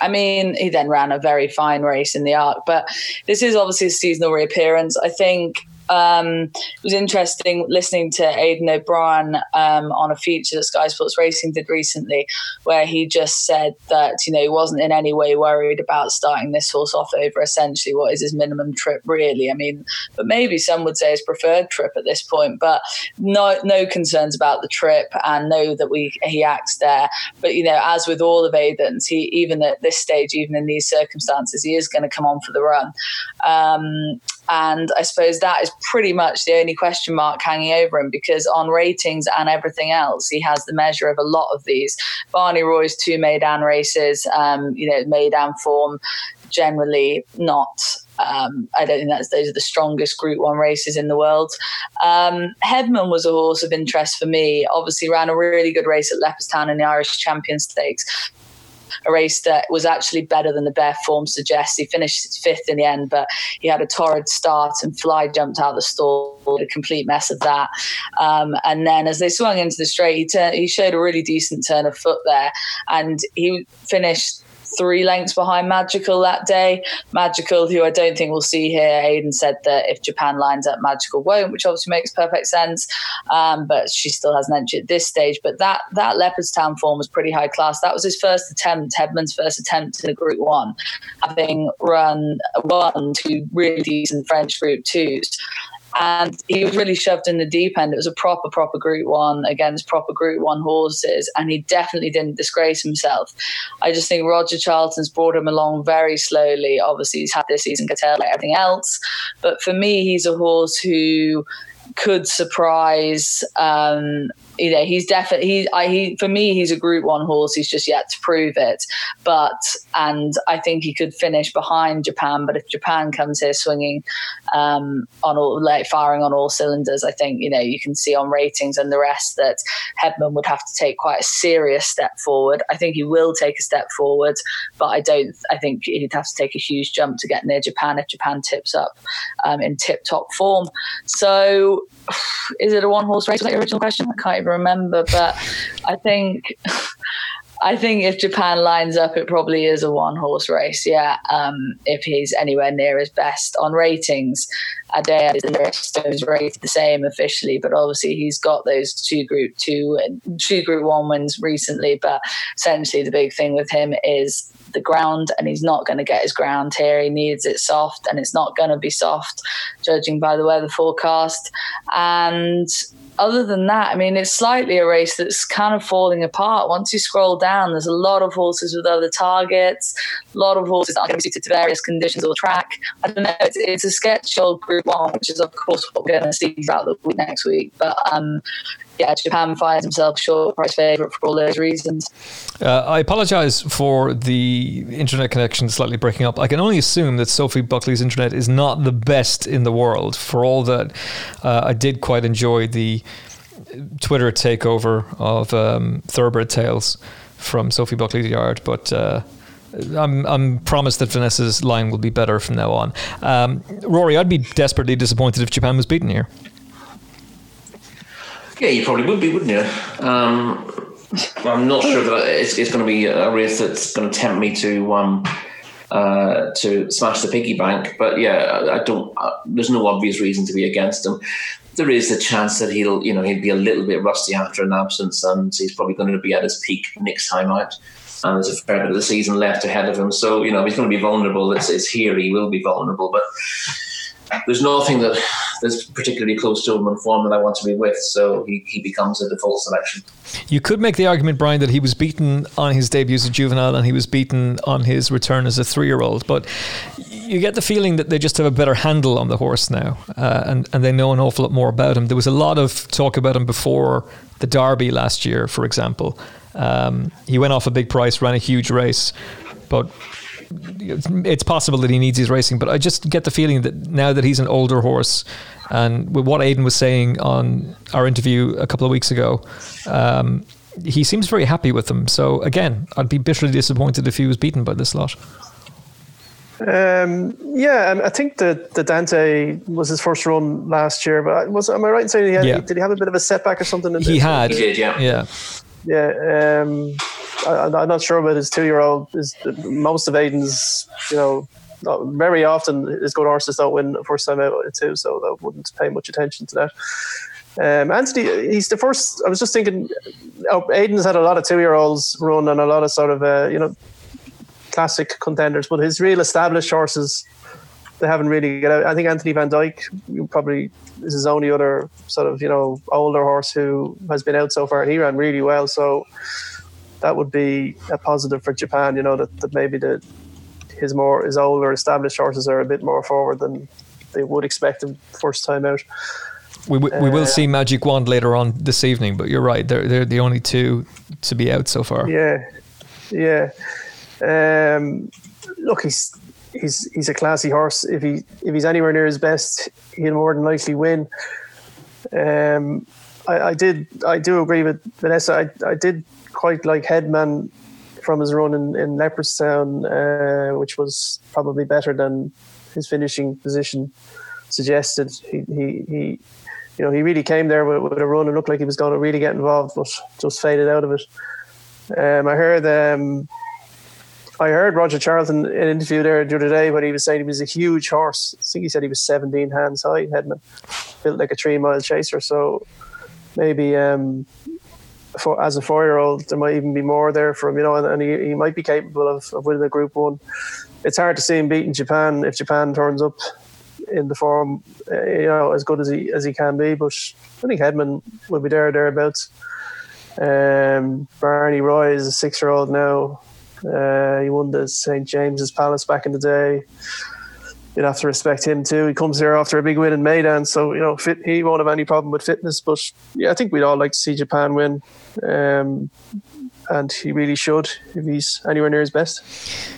E: I mean, he then ran a very fine race in the Arc, but this is obviously a seasonal reappearance. I think um, it was interesting listening to Aidan O'Brien um, on a feature that Sky Sports Racing did recently, where he just said that you know he wasn't in any way worried about starting this horse off over essentially what is his minimum trip really. I mean, but maybe some would say his preferred trip at this point, but no no concerns about the trip and know that we he acts there. But you know, as with all of Aidan's, he even at this stage, even in these circumstances, he is going to come on for the run. Um, and I suppose that is pretty much the only question mark hanging over him because on ratings and everything else, he has the measure of a lot of these. Barney Roy's two Meydan races, um, you know, Meydan form generally not um, I don't think that's those are the strongest Group One races in the world. Um, Headman was a horse of interest for me. Obviously, ran a really good race at Leopardstown in the Irish Champion Stakes a race that was actually better than the bare form suggests. He finished fifth in the end, but he had a torrid start and Fly jumped out of the stall, a complete mess of that. Um, and then as they swung into the straight, he, turned, he showed a really decent turn of foot there, and he finished three lengths behind Magical that day. Magical, who I don't think we'll see here. Aidan said that if Japan lines up, Magical won't, which obviously makes perfect sense. Um, but she still hasn't entered at this stage. But that that Leopardstown form was pretty high class. That was his first attempt, Headman's first attempt in a Group One, having run one, two really decent French Group Twos and he was really shoved in the deep end. It was a proper, proper Group One against proper Group One horses, and he definitely didn't disgrace himself. I just think Roger Charlton's brought him along very slowly. Obviously, he's had this season curtailed like everything else, but for me, he's a horse who could surprise. Um, you know, he's definitely he, I, he for me he's a Group One horse. He's just yet to prove it, but and I think he could finish behind Japan. But if Japan comes here swinging um, on all like firing on all cylinders, I think you know you can see on ratings and the rest that Hedman would have to take quite a serious step forward. I think he will take a step forward, but I don't. I think he'd have to take a huge jump to get near Japan if Japan tips up um, in tip top form. So is it a one horse race? Was that your original question? I can't even remember, but I think. I think if Japan lines up, it probably is a one horse race. Yeah, um, if he's anywhere near his best on ratings, Addeybb is the he's rated the same officially, but obviously he's got those two Group Two and two Group One wins recently. But essentially, the big thing with him is the ground, and he's not going to get his ground here. He needs it soft, and it's not going to be soft, judging by the weather forecast. And other than that, I mean, it's slightly a race that's kind of falling apart. Once you scroll down, there's a lot of horses with other targets, a lot of horses that are suited to various conditions or track. I don't know. It's, it's a sketch old Group One, which is of course what we're going to see throughout the week next week. But um, yeah, Japan finds himself short price favourite for all those reasons.
D: Uh, I apologise for the internet connection slightly breaking up. I can only assume that Sophie Buckley's internet is not the best in the world. For all that, uh, I did quite enjoy the Twitter takeover of um, Thoroughbred Tales from Sophie Buckley's yard, but. Uh, I'm I'm promised that Vanessa's line will be better from now on. Um, Rory, I'd be desperately disappointed if Japan was beaten here.
G: Yeah, you probably would be, wouldn't you? Um, I'm not sure that it's, it's going to be a race that's going to tempt me to um, uh, to smash the piggy bank. But yeah, I don't. Uh, there's no obvious reason to be against him. There is a chance that he'll, you know, he'll be a little bit rusty after an absence, and he's probably going to be at his peak next time out. And there's a fair bit of the season left ahead of him, so you know he's going to be vulnerable. It's, it's here he will be vulnerable, but there's nothing that is particularly close to him in form that I want to be with, so he, he becomes a default selection.
D: You could make the argument, Brian, that he was beaten on his debut as a juvenile and he was beaten on his return as a three year old, but you get the feeling that they just have a better handle on the horse now uh, and, and they know an awful lot more about him. There was a lot of talk about him before the Derby last year, for example. Um, he went off a big price, ran a huge race, but it's possible that he needs his racing, but I just get the feeling that now that he's an older horse, and with what Aidan was saying on our interview a couple of weeks ago, um, he seems very happy with them. So again, I'd be bitterly disappointed if he was beaten by this lot.
F: Um, yeah, I think that the Dante was his first run last year, but was am I right in saying he had,
D: Yeah.
F: did he have a bit of a setback or something? In
D: He had,
G: He did, yeah.
D: yeah.
F: Yeah, um, I, I'm not sure about his two-year-old. Is most of Aidan's, you know, not, very often his good horses don't win the first time out too, so I wouldn't pay much attention to that. Um, Anthony, he's the first. I was just thinking, oh, Aidan's had a lot of two-year-olds run and a lot of sort of, uh, you know, classic contenders, but his real established horses, they haven't really get out. I think Anthony Van Dyke probably is his only other sort of you know older horse who has been out so far, and he ran really well. So that would be a positive for Japan. You know that, that maybe the his more his older established horses are a bit more forward than they would expect him first time out.
D: We, w- we will see Magic Wand later on this evening, but you're right. They're, they're the only two to be out so far.
F: Yeah, yeah. Um, look, he's he's he's a classy horse. If he if he's anywhere near his best, he'll more than likely win. Um, I, I did I do agree with Vanessa. I, I did quite like Headman from his run in, in uh, which was probably better than his finishing position suggested. He he, he you know he really came there with, with a run and looked like he was going to really get involved, but just faded out of it. Um, I heard um, I heard Roger Charlton in an interview there the other day when he was saying he was a huge horse. I think he said he was 17 hands high, Headman, built like a three mile chaser. So maybe um, for, as a four year old, there might even be more there for him, you know, and, and he, he might be capable of, of winning a Group One. It's hard to see him beating Japan if Japan turns up in the form, uh, you know, as good as he as he can be. But I think Headman will be there thereabouts. Um, Barney Roy is a six year old now. Uh, he won the St James's Palace back in the day. You'd have to respect him too. He comes here after a big win in Meydan, so you know fit, he won't have any problem with fitness. But yeah, I think we'd all like to see Japan win, um, and he really should if he's anywhere near his best.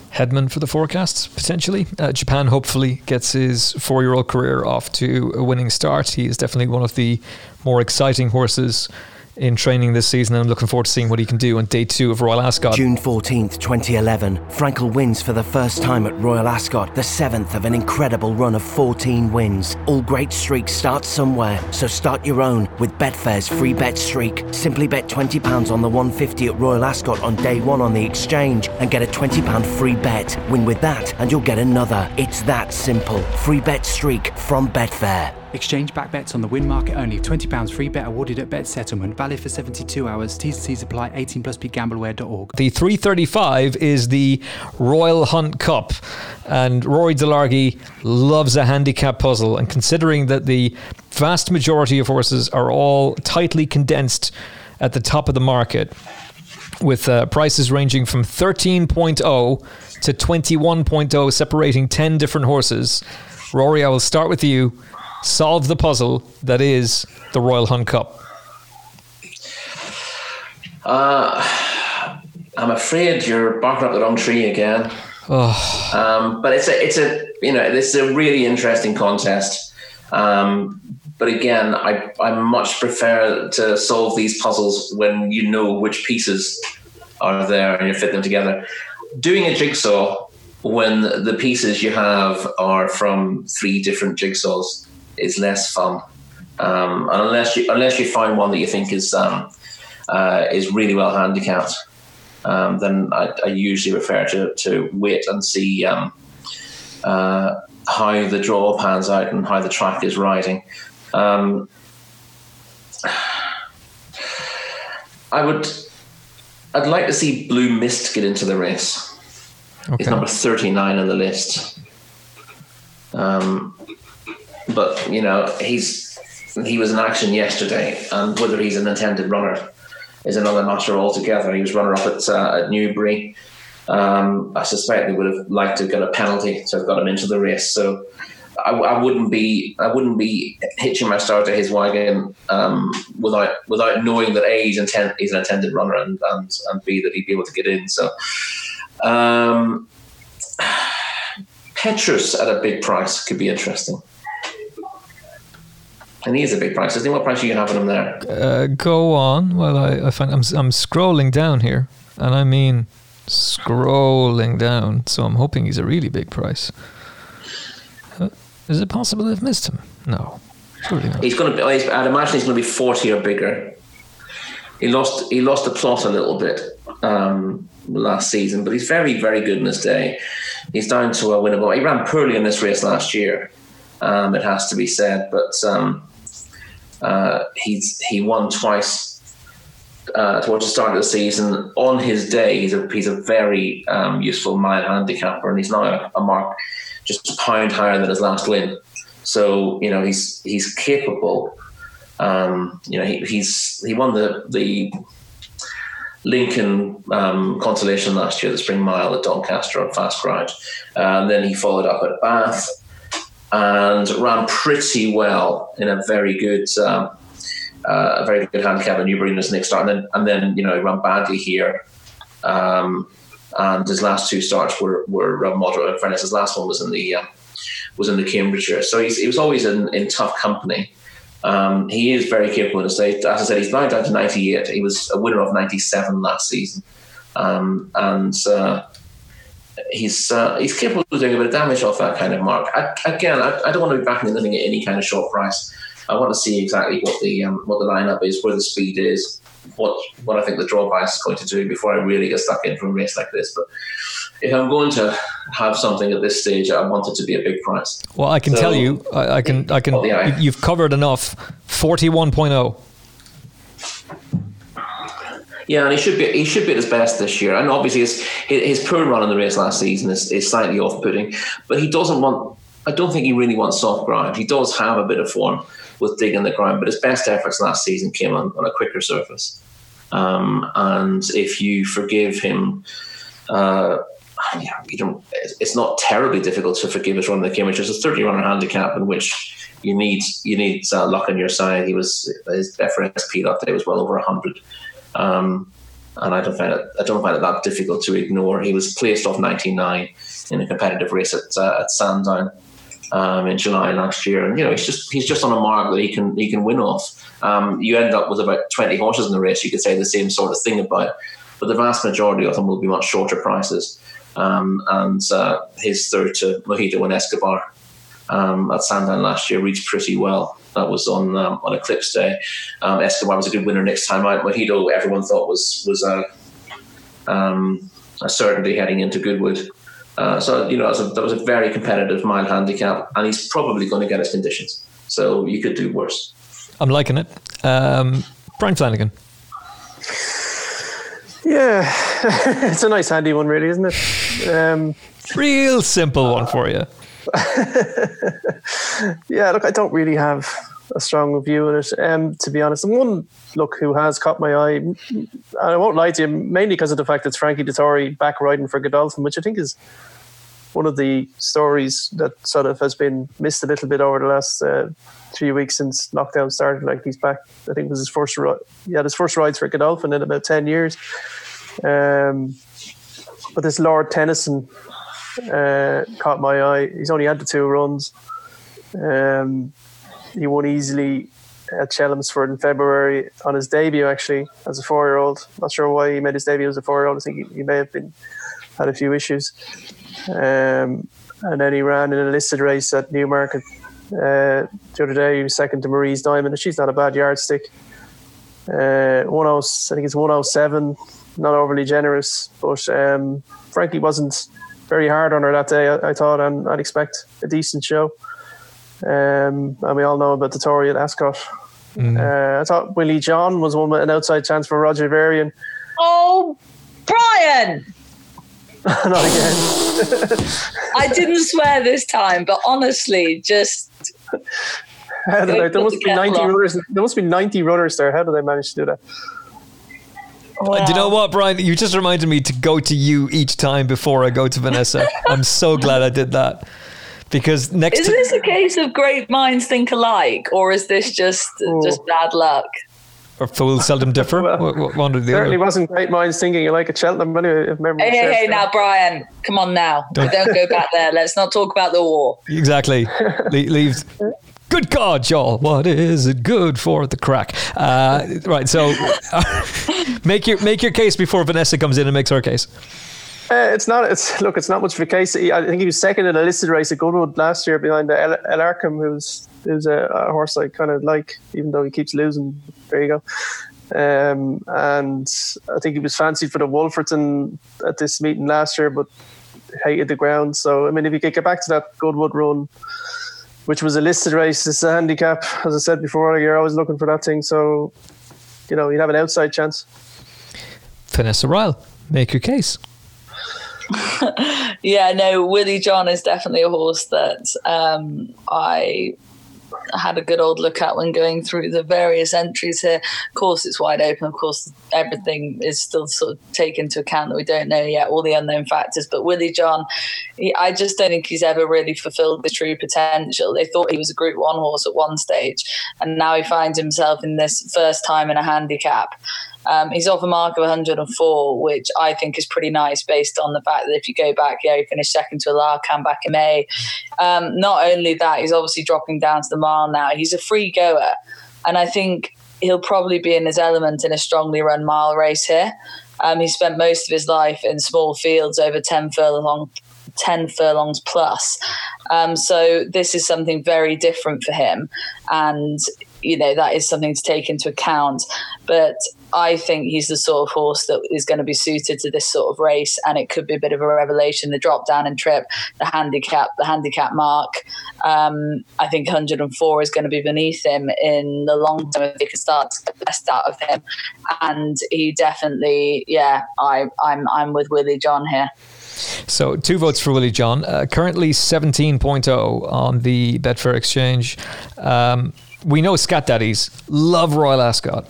D: Headman for the forecasts, potentially. Uh, Japan hopefully gets his four year old career off to a winning start. He is definitely one of the more exciting horses in training this season, and I'm looking forward to seeing what he can do on day two of Royal Ascot.
A: June 14th, 2011, Frankel wins for the first time at Royal Ascot, the seventh of an incredible run of 14 wins. All great streaks start somewhere, so start your own with Betfair's free bet streak. Simply bet £20 on the 150 at Royal Ascot on day one on the exchange and get a £20 free bet. Win with that, and you'll get another. It's that simple. Free bet streak from Betfair.
B: Exchange back bets on the win market only. £20 free bet awarded at bet settlement. Valid for 72 hours. T's and C's apply. 18 plus gambleware.org.
D: The 335 is the Royal Hunt Cup, and Rory Delargy loves a handicap puzzle. And considering that the vast majority of horses are all tightly condensed at the top of the market, with uh, prices ranging from 13.0 to 21.0, separating 10 different horses. Rory, I will start with you. Solve the puzzle that is the Royal Hunt Cup.
G: Uh, I'm afraid you're barking up the wrong tree again. Um, but it's a, it's a, you know, this is a really interesting contest. Um, but again, I, I much prefer to solve these puzzles when you know which pieces are there and you fit them together. Doing a jigsaw when the pieces you have are from three different jigsaws is less fun. Um, unless you unless you find one that you think is um, uh, is really well handicapped, um, then I, I usually refer to, to wait and see um, uh, how the draw pans out and how the track is riding. Um, I would, I'd like to see Blue Mist get into the race. It's number thirty-nine on the list. Um, but you know he's he was in action yesterday, and whether he's an intended runner is another matter altogether. He was runner up at uh, at Newbury. Um, I suspect they would have liked to get a penalty to have got him into the race. So I, I wouldn't be I wouldn't be hitching my start to his wagon um, without without knowing that a he's intent he's an intended runner and, and and b that he'd be able to get in. So. Um, Petrus at a big price could be interesting. And he is a big price. Isn't he? What price are you having him there?
D: Uh, go on. Well, I, I find I'm I'm scrolling down here, and I mean scrolling down. So I'm hoping he's a really big price. Uh, is it possible I've missed him? No, surely not.
G: He's going to be. I'd imagine he's going to be forty or bigger. He lost. He lost the plot a little bit um, last season, but he's very, very good in his day. He's down to a winnable. He ran poorly in this race last year. Um, it has to be said, but um, uh, he's he won twice uh, towards the start of the season. On his day, he's a he's a very um, useful mile handicapper, and he's now a, a, mark just a pound higher than his last win. So you know he's he's capable. Um, you know he, he's he won the the Lincoln um, Consolation last year, the Spring Mile at Doncaster on Fast Ground. And then he followed up at Bath and ran pretty well in a very good, um, uh, a very good handicap at Newbury in his next start, and then and then you know he ran badly here, um, and his last two starts were were moderate. In fairness, his last one was in the uh, was in the Cambridgeshire, so he was always in, in tough company. Um, he is very capable in. As I said, he's now down to 98. He was a winner of 97 last season, um, and uh, he's uh, he's capable of doing a bit of damage off that kind of mark. I, again, I, I, don't want to be backing anything at any kind of short price. I want to see exactly what the um, what the lineup is, where the speed is, what what I think the draw bias is going to do before I really get stuck in for a race like this. But if I'm going to have something at this stage, I want it to be a big price.
D: Well, I can so, tell you, I, I can, I can. Well, yeah. You've covered enough. Forty-one oh.
G: Yeah, and he should be he should be at his best this year. And obviously, his his poor run in the race last season is, is slightly off putting. But he doesn't want. I don't think he really wants soft ground. He does have a bit of form with digging the ground, but his best efforts last season came on, on a quicker surface. Um, and if you forgive him, uh, yeah, you don't. It's not terribly difficult to forgive his run the Cambridge. It's a thirty runner handicap in which you need you need uh, luck on your side. He was his FRSP that day was well over hundred. Um, and I don't find it I don't find it that difficult to ignore. He was placed off 99 in a competitive race at uh, at Sandown um, in July last year, and you know he's just he's just on a mark that he can he can win off. Um, you end up with about 20 horses in the race. You could say the same sort of thing about, but the vast majority of them will be much shorter prices. Um, and uh, his third to Mojito and Escobar um, at Sandown last year reached pretty well. That was on um, on Eclipse Day. Um, Escobar was a good winner next time out. Mojito, everyone thought was was a, um, a certainty heading into Goodwood. Uh, so you know that was, a, that was a very competitive mile handicap, and he's probably going to get his conditions. So you could do worse.
D: I'm liking it. Um, Brian Flanagan.
F: Yeah, it's a nice handy one, really, isn't it? Um,
D: Real simple one for you.
F: yeah, look, I don't really have a strong view on it. Um, to be honest, and one look who has caught my eye, and I won't lie to you, mainly because of the fact that it's Frankie Dettori back riding for Godolphin, which I think is one of the stories that sort of has been missed a little bit over the last uh, few weeks since lockdown started. Like he's back, I think it was his first, he had his first rides for Godolphin in about ten years. Um, but this Lord Tennyson uh, caught my eye. He's only had the two runs. Um, he won easily at Chelmsford in February on his debut, actually, as a four year old. Not sure why he made his debut as a four year old. I think he, he, may have been had a few issues. Um, and then he ran in a listed race at Newmarket uh, the other day. He was second to Marie's Diamond, she's not a bad yardstick. Uh, 10, I think it's 107, not overly generous, but um, Frankie wasn't very hard on her that day. I, I thought, and I'd expect a decent show. Um, and we all know about Dettori at Ascot. Mm. Uh, I thought Willie John was one with an outside chance for Roger Varian.
E: Oh, Brian!
F: Not again.
E: I didn't swear this time, but honestly, just.
F: How did I, there must be ninety runners. There must be ninety runners there. How did they manage to do that?
D: Wow. Do you know what, Brian? You just reminded me to go to you each time before I go to Vanessa. I'm so glad I did that. Because next
E: Is this a case of great minds think alike or is this just oh. just bad luck?
D: or fools seldom differ. well, one or the
F: certainly
D: other.
F: wasn't great minds thinking alike at Cheltenham. Anyway, if memory
E: Hey, hey,
F: serves
E: hey, now, Brian, come on now. Don't, go back there. Let's not talk about the war.
D: Exactly. Le- leaves. Good God, Joel! What is it good for the crack? Uh, right. So, make your make your case before Vanessa comes in and makes her case.
F: Uh, it's not. It's look. It's not much of a case. I think he was second in a listed race at Goodwood last year behind El, Elarqam, who's who's a, a horse I kind of like, even though he keeps losing. There you go. Um, and I think he was fancied for the Wolferton at this meeting last year, but hated the ground. So I mean, if you could get back to that Goodwood run, which was a listed race, it's a handicap. As I said before, you're always looking for that thing. So you know, you'd have an outside chance.
D: Vanessa Ryle, make your case.
E: Yeah, no, Willie John is definitely a horse that um, I had a good old look at when going through the various entries here. Of course, it's wide open. Of course, everything is still sort of taken into account that we don't know yet, all the unknown factors. But Willie John, he, I just don't think he's ever really fulfilled the true potential. They thought he was a Group One horse at one stage, and now he finds himself in this first time in a handicap. Um, he's off a mark of 104, which I think is pretty nice based on the fact that if you go back, yeah, he finished second to Elarqam back in May. Um, not only that, he's obviously dropping down to the mile now. He's a free goer. And I think he'll probably be in his element in a strongly run mile race here. Um, he spent most of his life in small fields over 10 furlong, 10 furlongs plus. Um, so this is something very different for him. And, you know, that is something to take into account. But I think he's the sort of horse that is going to be suited to this sort of race, and it could be a bit of a revelation. The drop down and trip, the handicap, the handicap mark. Um, I think 104 is going to be beneath him in the long term if they can start to get the best out of him. And he definitely, yeah, I, I'm I'm with Willie John here.
D: So two votes for Willie John. Uh, currently 17.0 on the Betfair exchange. Um, we know Scat Daddies love Royal Ascot.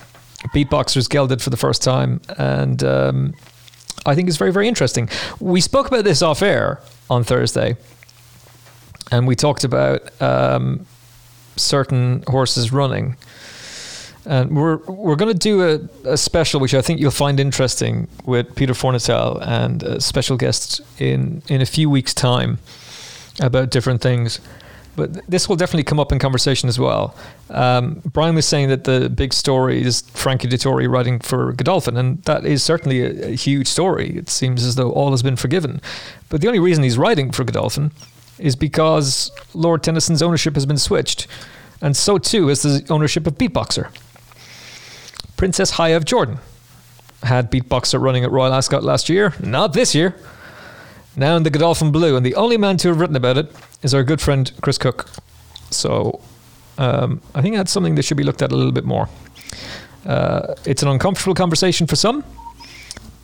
D: Beatboxers gelded for the first time, and um, I think it's very, very interesting. We spoke about this off air on Thursday, and we talked about um, certain horses running. And we're we're going to do a, a special, which I think you'll find interesting, with Peter Fornatale and a special guest in in a few weeks' time about different things. But this will definitely come up in conversation as well. Um, Brian was saying that the big story is Frankie Dettori writing for Godolphin, and that is certainly a, a huge story. It seems as though all has been forgiven. But the only reason he's writing for Godolphin is because Lord Tennyson's ownership has been switched, and so too is the ownership of Beatboxer. Princess Haya of Jordan had Beatboxer running at Royal Ascot last year, not this year. Now in the Godolphin Blue, and the only man to have written about it is our good friend Chris Cook. So um, I think that's something that should be looked at a little bit more. Uh, it's an uncomfortable conversation for some,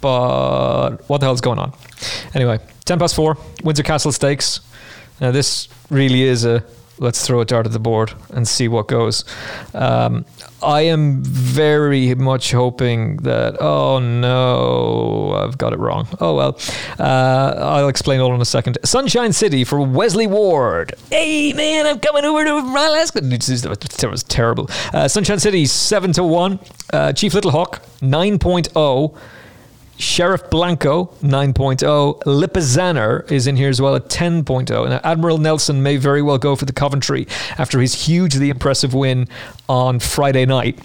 D: but what the hell's going on? Anyway, 10 past 4, Windsor Castle Stakes. Now, this really is a let's throw a dart at the board and see what goes. Um, I am very much hoping that, oh no, I've got it wrong. Oh well. Uh, I'll explain all in a second. Sunshine City for Wesley Ward. Hey man, I'm coming over to Alaska. That was terrible. Uh, Sunshine City, 7 to 1. Uh, Chief Little Hawk, 9.0. Sheriff Blanco, 9.0. Lipizzaner is in here as well at 10.0. Now, Admiral Nelson may very well go for the Coventry after his hugely impressive win on Friday night.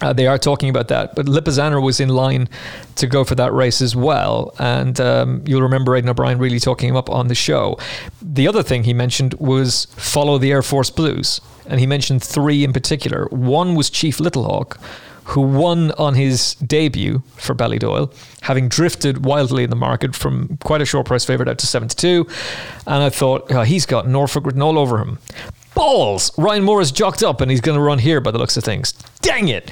D: Uh, they are talking about that, but Lipizzaner was in line to go for that race as well. And um, you'll remember Aidan O'Brien really talking him up on the show. The other thing he mentioned was follow the Air Force Blues. And he mentioned three in particular. One was Chief Littlehawk, who won on his debut for Ballydoyle, having drifted wildly in the market from quite a short price favourite out to 72. And I thought, oh, he's got Norfolk written all over him. Balls! Ryan Moore is jocked up and he's going to run here by the looks of things. Dang it!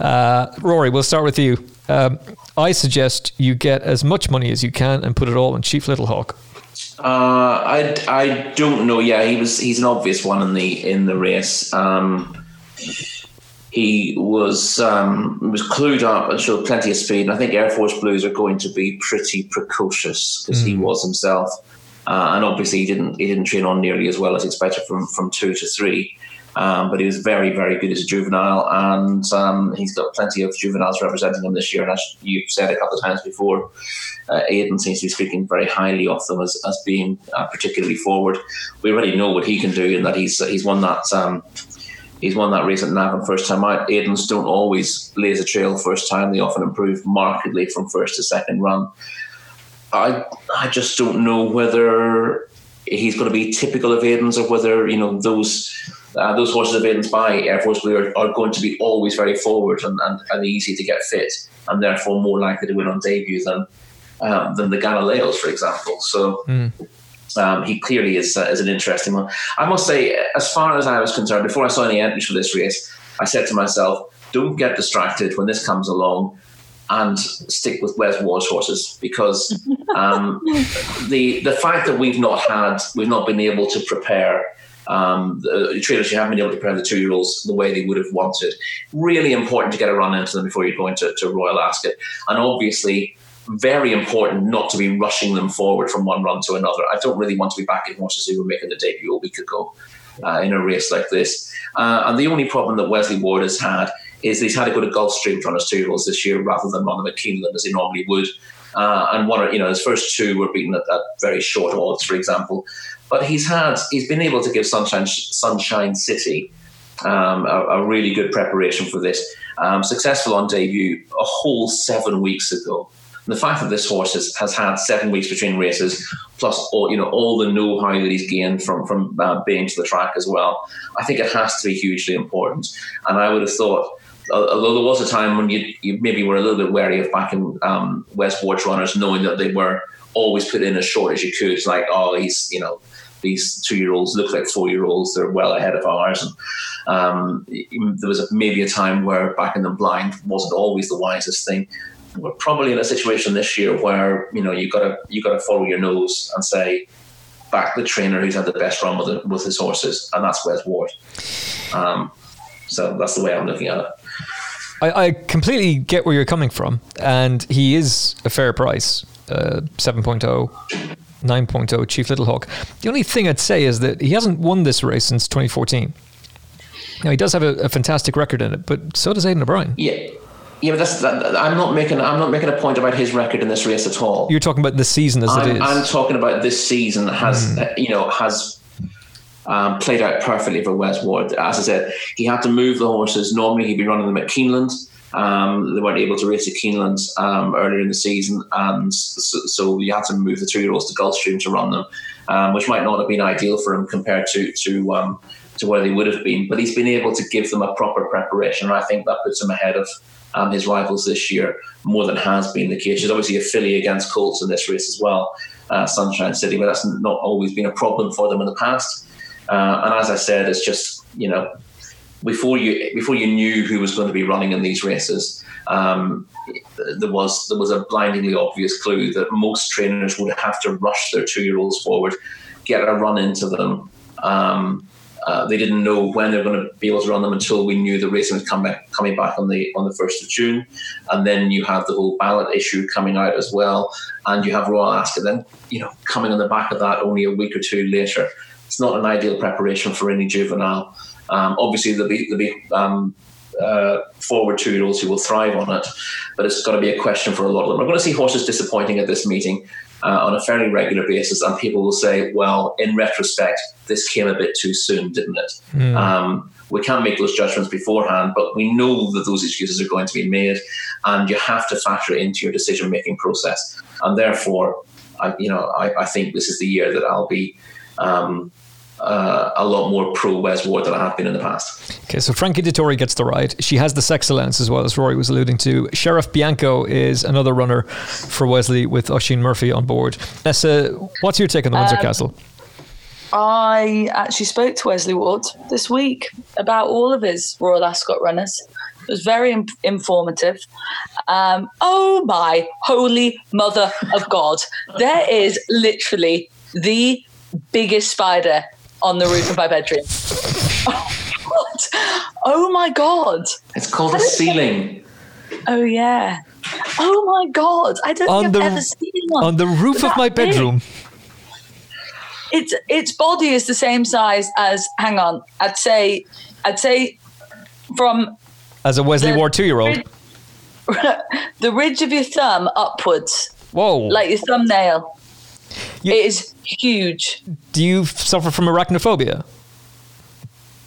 D: Uh, Rory, we'll start with you. Um, I suggest you get as much money as you can and put it all on Chief Littlehawk.
G: Uh, I, I don't know. Yeah, he was he's an obvious one in the in the race. Um, he was um, was clued up and showed plenty of speed. And I think Air Force Blues are going to be pretty precocious because mm. he was himself, uh, and obviously he didn't he didn't train on nearly as well as expected from from two to three. Um, but he was very, very good as a juvenile, and um, he's got plenty of juveniles representing him this year. And as you've said a couple of times before, uh, Aidan seems to be speaking very highly of them as, as being uh, particularly forward. We already know what he can do, and that he's he's won that um, he's won that race at Navan first time out. Aidans don't always blaze a trail first time; they often improve markedly from first to second run. I I just don't know whether he's going to be typical of Aidan's or whether you know those uh, those horses of Aidan's by Air Force Blue are, are, going to be always very forward and, and, and, easy to get fit, and therefore more likely to win on debut than um, than the Galileos, for example. So. Mm. Um, he clearly is, uh, is an interesting one. I must say, as far as I was concerned, before I saw any entries for this race, I said to myself, don't get distracted when this comes along and stick with Wes Ward's horses because um, the the fact that we've not had we've not been able to prepare um, the trainers who haven't been able to prepare the two year olds the way they would have wanted. Really important to get a run into them before you go into to Royal Ascot. And obviously, very important not to be rushing them forward from one run to another. I don't really want to be backing horses who were making the debut a week ago uh, in a race like this. Uh, and the only problem that Wesley Ward has had is he's had to go to Gulfstream to run his two year olds this year rather than run them at Keeneland as he normally would. Uh, and one, you know, his first two were beaten at, at very short odds, for example. But he's had he's been able to give Sunshine Sunshine City um, a, a, really good preparation for this. Um, successful on debut a whole seven weeks ago. And the fact that this horse has, has had seven weeks between races, plus all you know all the know-how that he's gained from from uh, being to the track as well, I think it has to be hugely important. And I would have thought although there was a time when you, you maybe were a little bit wary of backing um, Wes Ward's runners, knowing that they were always put in as short as you could. It's like, oh, he's you know these two year olds look like four year olds. They're well ahead of ours. And um, there was a, maybe a time where backing them blind wasn't always the wisest thing. We're probably in a situation this year where you know you gotta you gotta follow your nose and say back the trainer who's had the best run with it, with his horses, and that's Wes Ward. Um, so that's the way I'm looking at it.
D: I, I, completely get where you're coming from, and he is a fair price, uh, 7.0 9.0 Chief Little Hawk. The only thing I'd say is that he hasn't won this race since 2014. Now he does have a, a fantastic record in it, but so does Aidan O'Brien.
G: Yeah. Yeah, but that's that, I'm not making I'm not making a point about his record in this race at all.
D: You're talking about the season as
G: I'm,
D: it is.
G: I'm talking about this season has mm. you know has um, played out perfectly for Wes Ward. As I said, he had to move the horses. Normally he'd be running them at Keeneland. Um, they weren't able to race at Keeneland um, earlier in the season, and so, so, you had to move the two-year-olds to Gulfstream to run them, um, which might not have been ideal for him compared to to um, to where they would have been. But he's been able to give them a proper preparation, and I think that puts him ahead of um, his rivals this year more than has been the case. There's obviously a filly against Colts in this race as well, uh, Sunshine City, but that's not always been a problem for them in the past. Uh, and as I said, it's just you know before you before you knew who was going to be running in these races, um, there was there was a blindingly obvious clue that most trainers would have to rush their two year olds forward, get a run into them. Um, uh, they didn't know when they're going to be able to run them until we knew the racing was coming back, coming back on the on the first of June, and then you have the whole ballot issue coming out as well, and you have Royal Ascot then you know coming on the back of that only a week or two later. It's not an ideal preparation for any juvenile. Um, obviously, there'll be, there'll be um, uh, forward year olds who will thrive on it, but it's got to be a question for a lot of them. We're going to see horses disappointing at this meeting uh, on a fairly regular basis, and people will say, well, in retrospect, this came a bit too soon, didn't it? Mm. Um, we can't make those judgments beforehand, but we know that those excuses are going to be made, and you have to factor it into your decision making process. And therefore, I, you know, I, I, think this is the year that I'll be um, uh, a lot more pro Wes Ward than I have been in the past.
D: Okay, so Frankie Dettori gets the ride. She has the sex allowance as well as Rory was alluding to. Sheriff Bianco is another runner for Wesley with Oisin Murphy on board. Nessa, what's your take on the Windsor um, Castle?
E: I actually spoke to Wesley Ward this week about all of his Royal Ascot runners. It was very in- informative. Um, oh my holy mother of God. There is literally the biggest spider on the roof of my bedroom. what? Oh my god!
G: It's called a ceiling.
E: Oh yeah. Oh my god! I don't
D: on
E: think
D: the,
E: I've ever seen one.
D: On the roof of my bedroom.
E: its its body is the same size as. Hang on, I'd say, I'd say, from
D: As a Wesley
E: The-
D: Ward two-year-old.
E: the ridge of your thumb upwards,
D: Whoa!
E: like your thumbnail.
D: You-
E: it is huge.
D: Do you suffer from arachnophobia?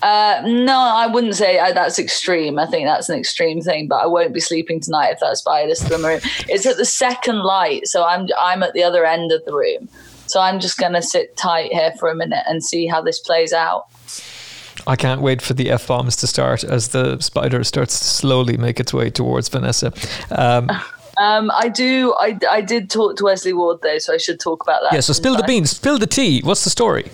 E: Uh, no, I wouldn't say uh, that's extreme. I think that's an extreme thing, but I won't be sleeping tonight if that spider's through my room. It's at the second light, so I'm I'm at the other end of the room. So I'm just gonna sit tight here for a minute and see how this plays out.
D: I can't wait for the f bombs to start as the spider starts to slowly make its way towards Vanessa. Um,
E: Um, I do. I, I did talk to Wesley Ward though, so I should talk about that.
D: yeah, so spill the beans, spill the tea. What's the story?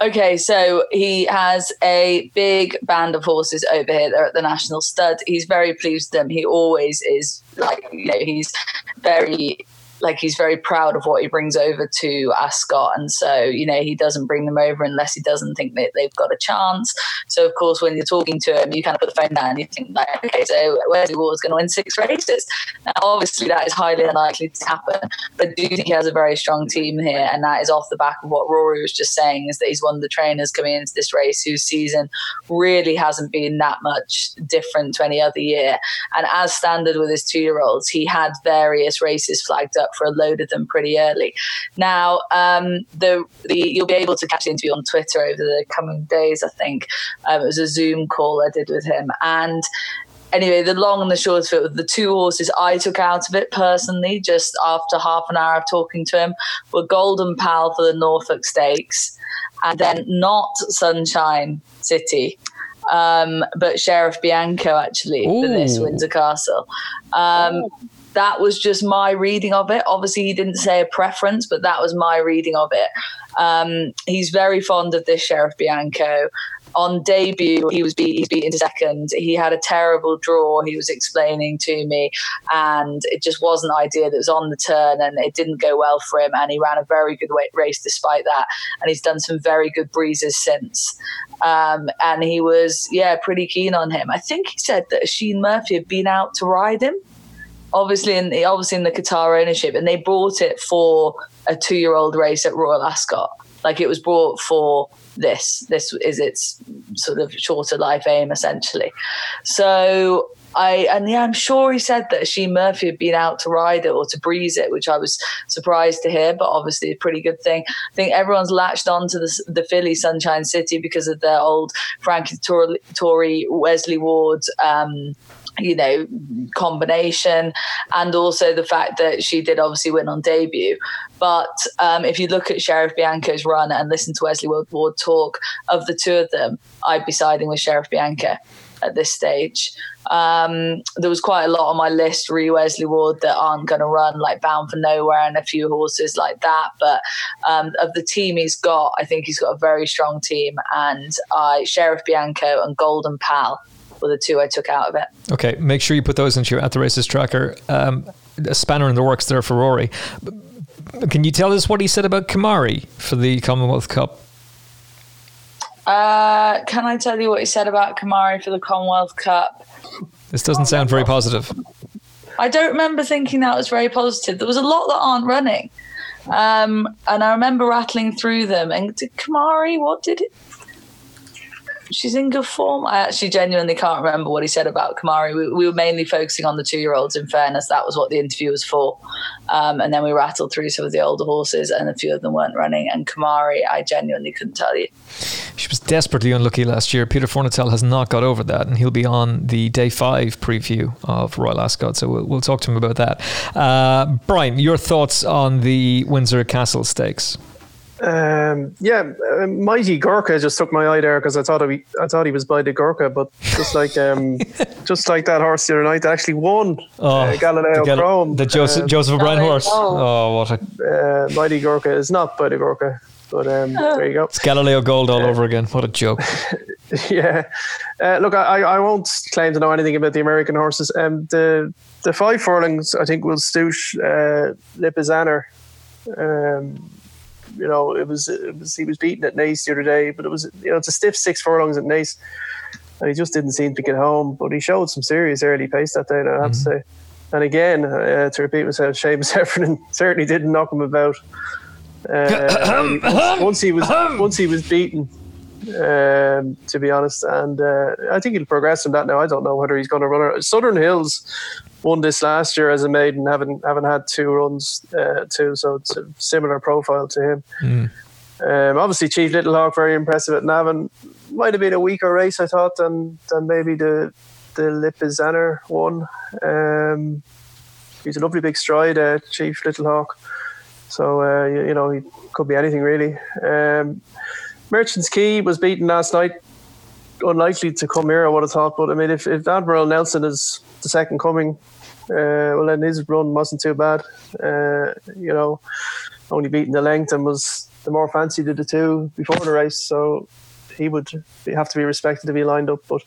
E: Okay, so he has a big band of horses over here. They're at the National Stud. He's very pleased with them. He always is like, you know, he's very like he's very proud of what he brings over to Ascot, and so you know he doesn't bring them over unless he doesn't think that they've got a chance. So of course, when you're talking to him, you kind of put the phone down. And you think like, okay, so Wesley Ward's going to win six races. Now, obviously, that is highly unlikely to happen, but I do think he has a very strong team here, and that is off the back of what Rory was just saying, is that he's one of the trainers coming into this race whose season really hasn't been that much different to any other year. And as standard with his two-year-olds, he had various races flagged up for a load of them pretty early. Now, um, the, the you'll be able to catch the interview on Twitter over the coming days. I think um, it was a Zoom call I did with him, and anyway, the long and the short of it, with the two horses I took out of it personally, just after half an hour of talking to him, were Golden Pal for the Norfolk Stakes, and then not Sunshine City. Um, but Sheriff Bianco actually for this Windsor Castle. Um, that was just my reading of it. Obviously, he didn't say a preference, but that was my reading of it. Um, he's very fond of this Sheriff Bianco. On debut, he was beat, he's beaten to second. He had a terrible draw. He was explaining to me, and it just wasn't ideal. It was on the turn, and it didn't go well for him. And he ran a very good race despite that. And he's done some very good breezes since. Um, and he was, yeah, pretty keen on him. I think he said that Oisin Murphy had been out to ride him obviously in the obviously in the Qatar ownership, and they bought it for a two-year-old race at Royal Ascot. Like it was bought for this. This is its sort of shorter life aim, essentially. So I and yeah, I'm sure he said that Oisin Murphy had been out to ride it or to breeze it, which I was surprised to hear, but obviously a pretty good thing. I think everyone's latched on to the, the filly Sunshine City because of their old Frankie Tory, Tory Wesley Ward. Um, you know, combination, and also the fact that she did obviously win on debut. But um, if you look at Sheriff Bianco's run and listen to Wesley Ward Ward talk of the two of them, I'd be siding with Sheriff Bianca at this stage. Um, there was quite a lot on my list, re Wesley Ward, that aren't going to run, like Bound for Nowhere and a few horses like that. But um, of the team he's got, I think he's got a very strong team. And I, Sheriff Bianco and Golden Pal were the two I took out of it.
D: Okay, make sure you put those into your at the races tracker. Um, a spanner in the works there for Rory. Can you tell us what he said about Kimari for the Commonwealth Cup?
E: Uh, can I tell you what he said about Kimari for the Commonwealth Cup?
D: This doesn't sound very positive.
E: I don't remember thinking that was very positive. There was a lot that aren't running. Um, and I remember rattling through them. And did Kimari, what did it? She's in good form. I actually genuinely can't remember what he said about Kimari. We, we were mainly focusing on the two year olds, in fairness. That was what the interview was for. Um, and then we rattled through some of the older horses, and a few of them weren't running. And Kimari, I genuinely couldn't tell you.
D: She was desperately unlucky last year. Peter Fornatale has not got over that, and he'll be on the day five preview of Royal Ascot. So we'll, we'll talk to him about that. Uh, Brian, your thoughts on the Windsor Castle Stakes?
F: Um, yeah, uh, Mighty Gorka just took my eye there because I thought he, I thought he was by the Gurkha, but just like um, just like that horse the other night, actually won uh, Galileo
D: the, Gal-
F: Chrome.
D: the Joseph,
F: Um,
D: Joseph O'Brien horse. Oh, what a
F: uh, Mighty Gorka is not by the Gurkha, but um, there you go.
D: it's Galileo Gold all over again. What a joke.
F: yeah. Uh, look, I, I won't claim to know anything about the American horses. Um, the the five furlongs, I think, will Stouche uh, Lipizzaner. Um, you know, it was, it was he was beaten at Naas the other day, but it was you know it's a stiff six furlongs at Naas, and he just didn't seem to get home. But he showed some serious early pace that day, I have to say. And again, uh, to repeat myself, Seamus Heffernan certainly didn't knock him about. Uh, once, once he was once he was beaten, um, to be honest, and uh, I think he'll progress from that. Now I don't know whether he's going to run. It. Southern Hills won this last year as a maiden, haven't haven't had two runs uh, too, so it's a similar profile to him.
D: Mm.
F: Um, obviously, Chief Little Hawk very impressive at Navan. Might have been a weaker race, I thought, than than maybe the the Lipizzaner one. Um, he's a lovely big stride, uh, Chief Little Hawk. So uh, you, you, know he could be anything really. Um, Merchants Key was beaten last night. Unlikely to come here, I would have thought. But I mean, if, if Admiral Nelson is the second coming, uh, well then his run wasn't too bad. Uh, you know, only beating the length and was the more fancied of the two before the race. So he would have to be respected to be lined up. But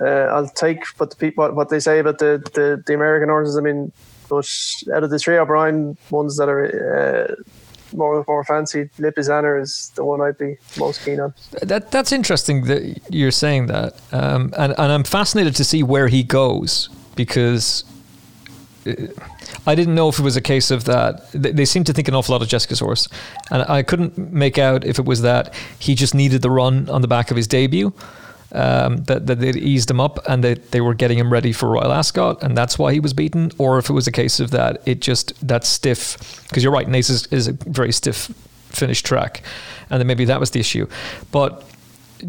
F: uh, I'll take what the people what they say about the, the, the American horses. I mean, but out of the three O'Brien ones that are uh, more more fancy, Lipizzaner is the one I'd be most keen on.
D: That that's interesting that you're saying that, um, and and I'm fascinated to see where he goes because. Uh, I didn't know if it was a case of that. They seem to think an awful lot of Jessica's horse, and I couldn't make out if it was that he just needed the run on the back of his debut, um, that, that they'd eased him up and they, they were getting him ready for Royal Ascot, and that's why he was beaten, or if it was a case of that it just that stiff because you're right, Naas is, is a very stiff finished track, and then maybe that was the issue, but.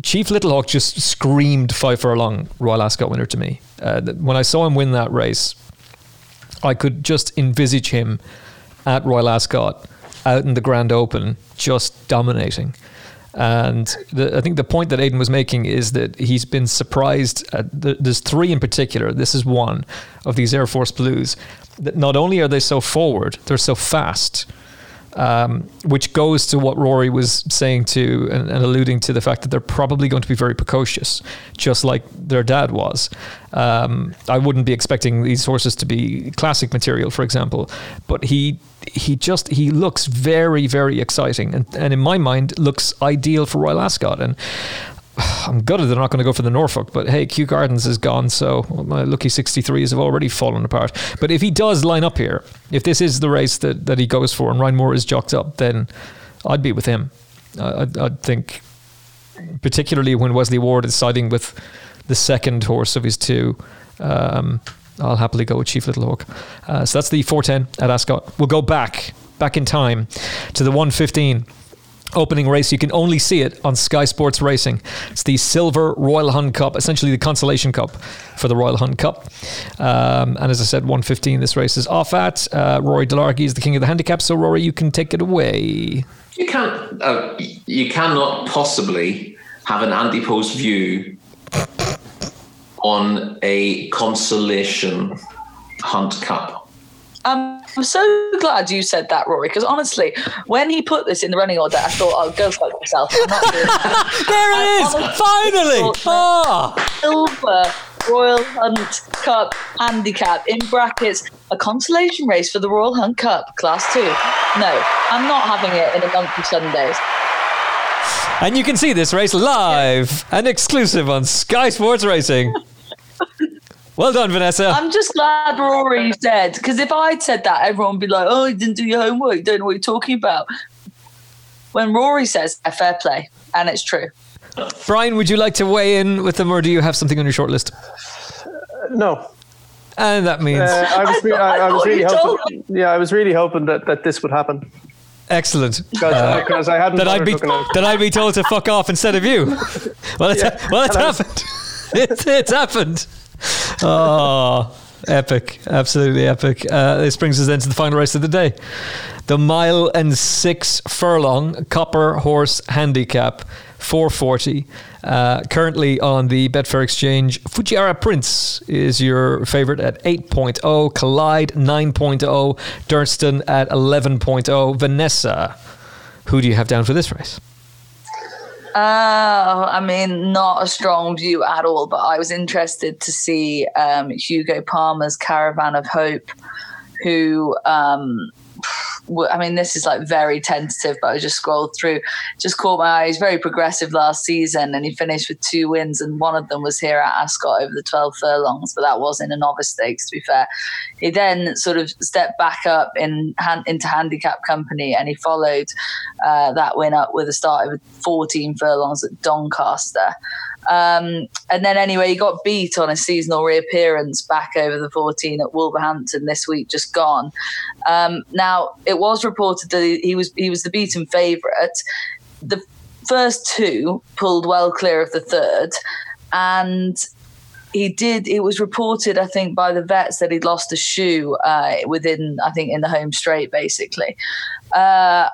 D: Chief Littlehawk just screamed five furlong Royal Ascot winner to me. Uh, when I saw him win that race, I could just envisage him at Royal Ascot out in the Grand Open, just dominating. And the, I think the point that Aidan was making is that he's been surprised. The, there's three in particular. This is one of these Air Force Blues. That not only are they so forward, they're so fast. Um, which goes to what Rory was saying to and, and, alluding to the fact that they're probably going to be very precocious, just like their dad was. Um, I wouldn't be expecting these horses to be classic material, for example, but he he just he looks very very exciting and, and in my mind looks ideal for Royal Ascot and I'm gutted they're not going to go for the Norfolk, but hey, Kew Gardens is gone, so my lucky 63s have already fallen apart. But if he does line up here, if this is the race that, that he goes for and Ryan Moore is jocked up, then I'd be with him. I'd, I'd think, particularly when Wesley Ward is siding with the second horse of his two. Um, I'll happily go with Chief Little Hawk. Uh, so that's the 410 at Ascot. We'll go back, back in time to the 115 opening race. You can only see it on Sky Sports Racing. It's the Silver Royal Hunt Cup, essentially the consolation cup for the Royal Hunt Cup. Um, and as I said, 115 this race is off at. Uh, Rory Delargy is the king of the handicap. So, Rory, you can take it away.
G: You can't, uh, you cannot possibly have an anti-post view on a consolation hunt cup.
E: Um, I'm so glad you said that, Rory, because honestly, when he put this in the running order, I thought, I'll oh, go fuck myself. I'm not doing that.
D: there it is! Finally!
E: Oh. Silver Royal Hunt Cup handicap in brackets, a consolation race for the Royal Hunt Cup, class two. No, I'm not having it in a month of Sundays.
D: And you can see this race live and exclusive on Sky Sports Racing. Well done, Vanessa.
E: I'm just glad Rory said because if I'd said that, everyone would be like, "Oh, you didn't do your homework. You don't know what you're talking about." When Rory says, "A fair play," and it's true.
D: Brian, would you like to weigh in with them, or do you have something on your short list?
F: Uh, no.
D: And that means
F: uh, I was, I, thought, I, I was really hoping. Yeah, I was really hoping that, that this would happen.
D: Excellent.
F: Because uh, I hadn't.
D: That I'd be that I'd be told to fuck off instead of you. Well, it's yeah. well, it's happened. it's, it's happened. Oh, epic. Absolutely epic. Uh, this brings us then to the final race of the day. The mile and six furlong Copper Horse Handicap 440. Uh, currently on the Betfair Exchange, Fujaira Prince is your favorite at 8.0, Collide 9.0, Durston at 11.0. Vanessa, who do you have down for this race?
E: Uh, I mean, not a strong view at all, but I was interested to see um, Hugo Palmer's Caravan of Hope, who um, I mean, this is like very tentative, but I just scrolled through, just caught my eye. He's very progressive last season, and he finished with two wins, and one of them was here at Ascot over the 12 furlongs, but that was in a novice stakes, to be fair. He then sort of stepped back up in into handicap company, and he followed uh, that win up with a start of 14 furlongs at Doncaster. Um, and then anyway, he got beat on a seasonal reappearance back over the 14 at Wolverhampton this week, just gone. Um, now it was reported that he was he was the beaten favourite. The first two pulled well clear of the third, and he did. It was reported, I think, by the vets that he'd lost a shoe uh, within, I think, in the home straight, basically. Uh,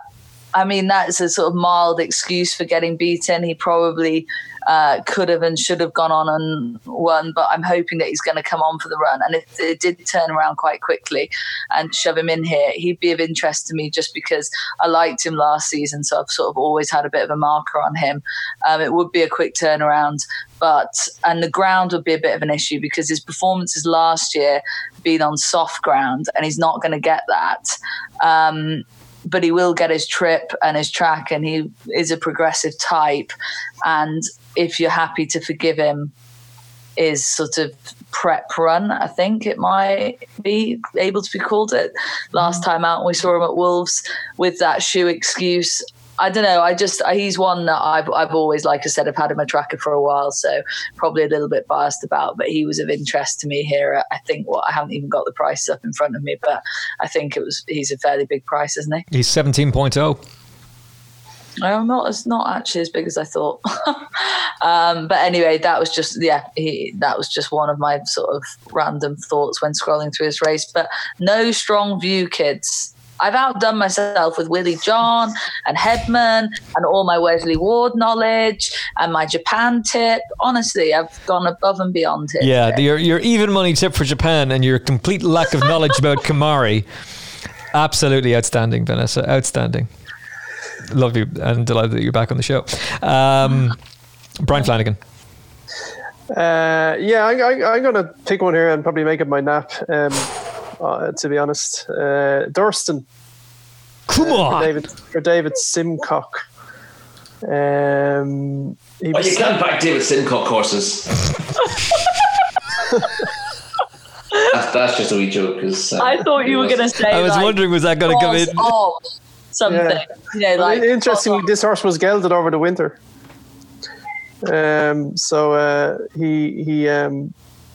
E: I mean, that's a sort of mild excuse for getting beaten. He probably uh, could have and should have gone on and won, but I'm hoping that he's going to come on for the run. And if it did turn around quite quickly and shove him in here, he'd be of interest to me just because I liked him last season. So I've sort of always had a bit of a marker on him. Um, it would be a quick turnaround, but, and the ground would be a bit of an issue because his performances last year been on soft ground and he's not going to get that. Um, but he will get his trip and his track, and he is a progressive type. And if you're happy to forgive him, is sort of prep run. I think it might be able to be called it. Last mm. time out, we saw him at Wolves with that shoe excuse. I don't know. I just he's one that I've I've always, like I said, I've had him a tracker for a while, so probably a little bit biased about. But he was of interest to me here. I think what well, I haven't even got the prices up in front of me, but I think it was he's a fairly big price, isn't he?
D: He's seventeen point oh.
E: I'm not as not actually as big as I thought. um, but anyway, that was just yeah, he, that was just one of my sort of random thoughts when scrolling through his race. But no strong view, kids. I've outdone myself with Willie John and Headman and all my Wesley Ward knowledge and my Japan tip. Honestly, I've gone above and beyond here.
D: Yeah, your your even money tip for Japan and your complete lack of knowledge about Kimari. Absolutely outstanding, Vanessa. Outstanding love you and delighted that you're back on the show. Um, Brian Flanagan.
F: Uh, yeah, I, I, I'm going to pick one here and probably make it my nap. Um, uh, to be honest, uh, Durston.
D: Come
F: uh,
D: on,
F: for David, for David Simcock. Um,
G: oh, you can't back David Simcock horses. that's, that's, just a wee joke. Cause,
E: uh, I thought you were going to say.
D: I was
E: like,
D: wondering, was that going to come in?
E: something. Yeah. You know, like
F: interestingly, this horse was gelded over the winter. Um, so uh, he he um,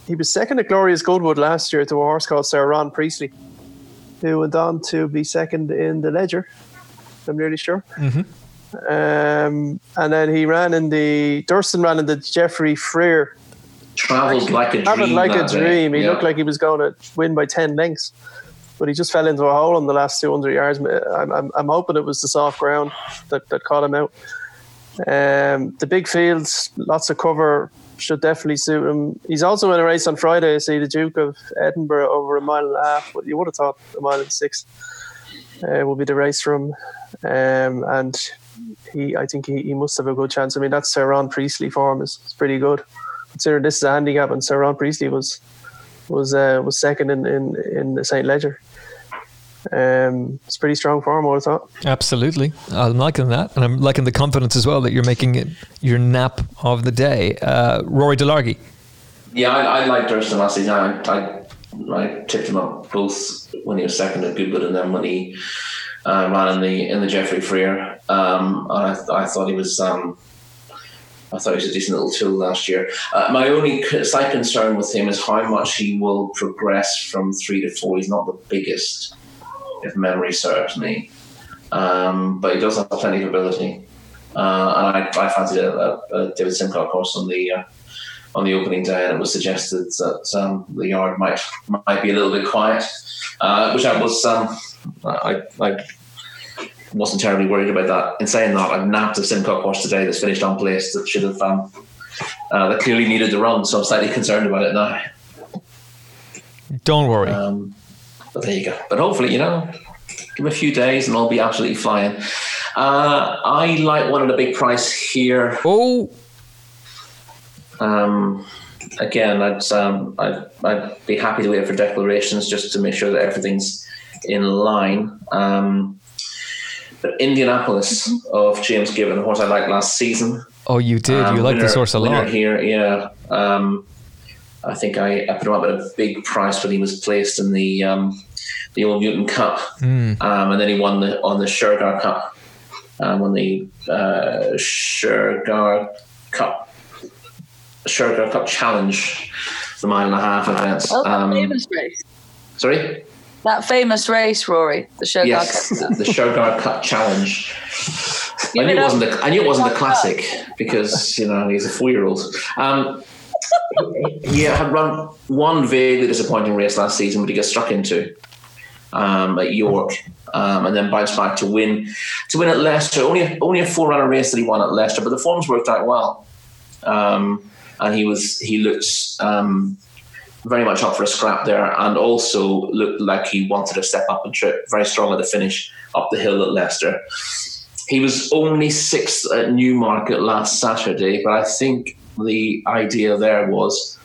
F: he was second at Glorious Goodwood last year to a horse called Sir Ron Priestley, who went on to be second in the Leger. I'm nearly sure.
D: Mm-hmm.
F: Um, and then he ran in the Durston ran in the Geoffrey Freer.
G: Travelled like a dream.
F: Like a dream. He yeah. looked like he was going to win by ten lengths but he just fell into a hole on the last 200 yards. I'm, I'm, I'm hoping it was the soft ground that, that caught him out. Um, the big fields, lots of cover, should definitely suit him. He's also in a race on Friday. See the Duke of Edinburgh over a mile and a half, but you would have thought a mile and six uh, will be the race for him. Um, and he, I think he, he must have a good chance. I mean, that's Sir Ron Priestley form is, pretty good. Considering this is a handicap, and Sir Ron Priestley was was uh, was second in in, in the Saint Leger. Um, it's pretty strong form, I thought.
D: Absolutely, I'm liking that, and I'm liking the confidence as well that you're making it your nap of the day. Uh, Rory Delargy.
G: Yeah, I, I like Durston last season. I, I, I tipped him up both when he was second at Goodwood and then when he uh, ran in the in the Geoffrey Freer. Um, and I, I thought he was um, I thought he was a decent little tool last year. Uh, my only slight concern with him is how much he will progress from three to four. He's not the biggest, if memory serves me, um, but he does have plenty of ability. Uh, and I, I fancied a, a, a David Simcock horse on the uh, on the opening day, and it was suggested that um, the yard might might be a little bit quiet, uh, which I was um, I, I wasn't terribly worried about that. In saying that, I've napped a Simcock horse today that's finished on place that should have um, uh, that clearly needed to run, so I'm slightly concerned about it now.
D: Don't worry.
G: Um, but there you go. But hopefully, you know, give him a few days and I'll be absolutely flying. Uh, I like one at a big price here.
D: Oh.
G: Um, again, I'd um, I'd, I'd be happy to wait for declarations just to make sure that everything's in line. Um, but Indianapolis of James Given, the horse I liked last season.
D: Oh, you did.
G: Um,
D: you like this
G: winner-
D: horse a lot.
G: here, yeah. Um, I think I, I put him up at a big price when he was placed in the um, the Old Newton Cup,
D: Hmm.
G: um, and then he won the on the Shergar Cup, um, won the uh, Shergar Cup, Shergar Cup Challenge, the mile and a half events.
E: Oh, that
G: Um,
E: famous race.
G: sorry,
E: That famous race, Rory, the Shergar
G: yes,
E: Cup.
G: the Shergar Cup Challenge. I knew
E: it
G: it wasn't. A, I knew it wasn't a
E: Give up.
G: classic because you know he's a four-year-old. Um, he had run one vaguely disappointing race last season, but he got struck into um, at York, um, and then bounced back to win to win at Leicester. Only a, only a four-runner race that he won at Leicester, but the forms worked out well, um, and he was he looked. Um, very much up for a scrap there, and also looked like he wanted to step up and trip. Very strong at the finish up the hill at Leicester. He was only sixth at Newmarket last Saturday, but I think the idea there was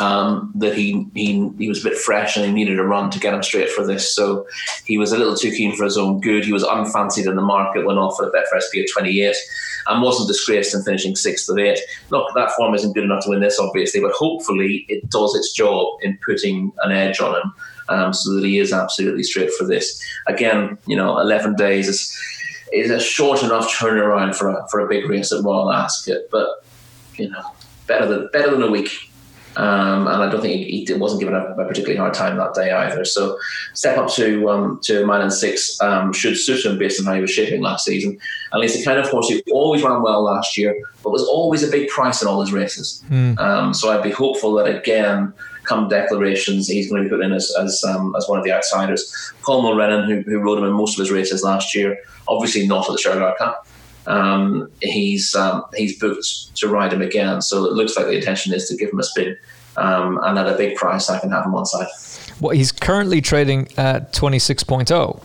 G: um, that he, he he was a bit fresh and he needed a run to get him straight for this. So he was a little too keen for his own good. He was unfancied in the market, went off for a bet for SP at 28 and wasn't disgraced in finishing sixth of eight. Look, that form isn't good enough to win this, obviously, but hopefully it does its job in putting an edge on him um, so that he is absolutely straight for this. Again, you know, 11 days is is a short enough turnaround for a, for a big race at Royal Ascot, but you know, better than better than a week. Um, and I don't think he, he wasn't given a, a particularly hard time that day either. So step up to um, to a mile and six um, should suit him based on how he was shaping last season. And he's the kind of horse who always ran well last year, but was always a big price in all his races. Um, so I'd be hopeful that again, come declarations, he's going to be put in as as, um, as one of the outsiders. Paul Mulrennan, who, who rode him in most of his races last year, obviously not at the Shergar Cup. Um, he's um, he's booked to ride him again, so it looks like the intention is to give him a spin, um, and at a big price, I can have him on side.
D: Well, he's currently trading at 26.0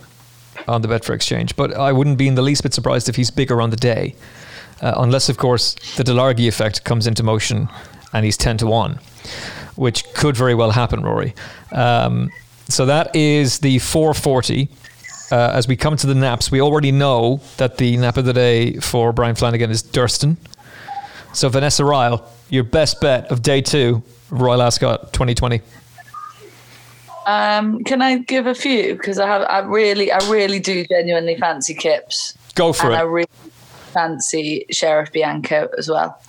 D: on the Betfair exchange, but I wouldn't be in the least bit surprised if he's bigger on the day, uh, unless, of course, the Delargy effect comes into motion and he's 10 to 1, which could very well happen, Rory. Um, so that is the 440. Uh, as we come to the naps, we already know that the nap of the day for Brian Flanagan is Durston. So, Vanessa Ryle, your best bet of day two, Royal Ascot 2020.
E: Um, can I give a few? Because I have, I really, I really do genuinely fancy Kipps.
D: Go for
E: and
D: it.
E: I really fancy Sheriff Bianco as well.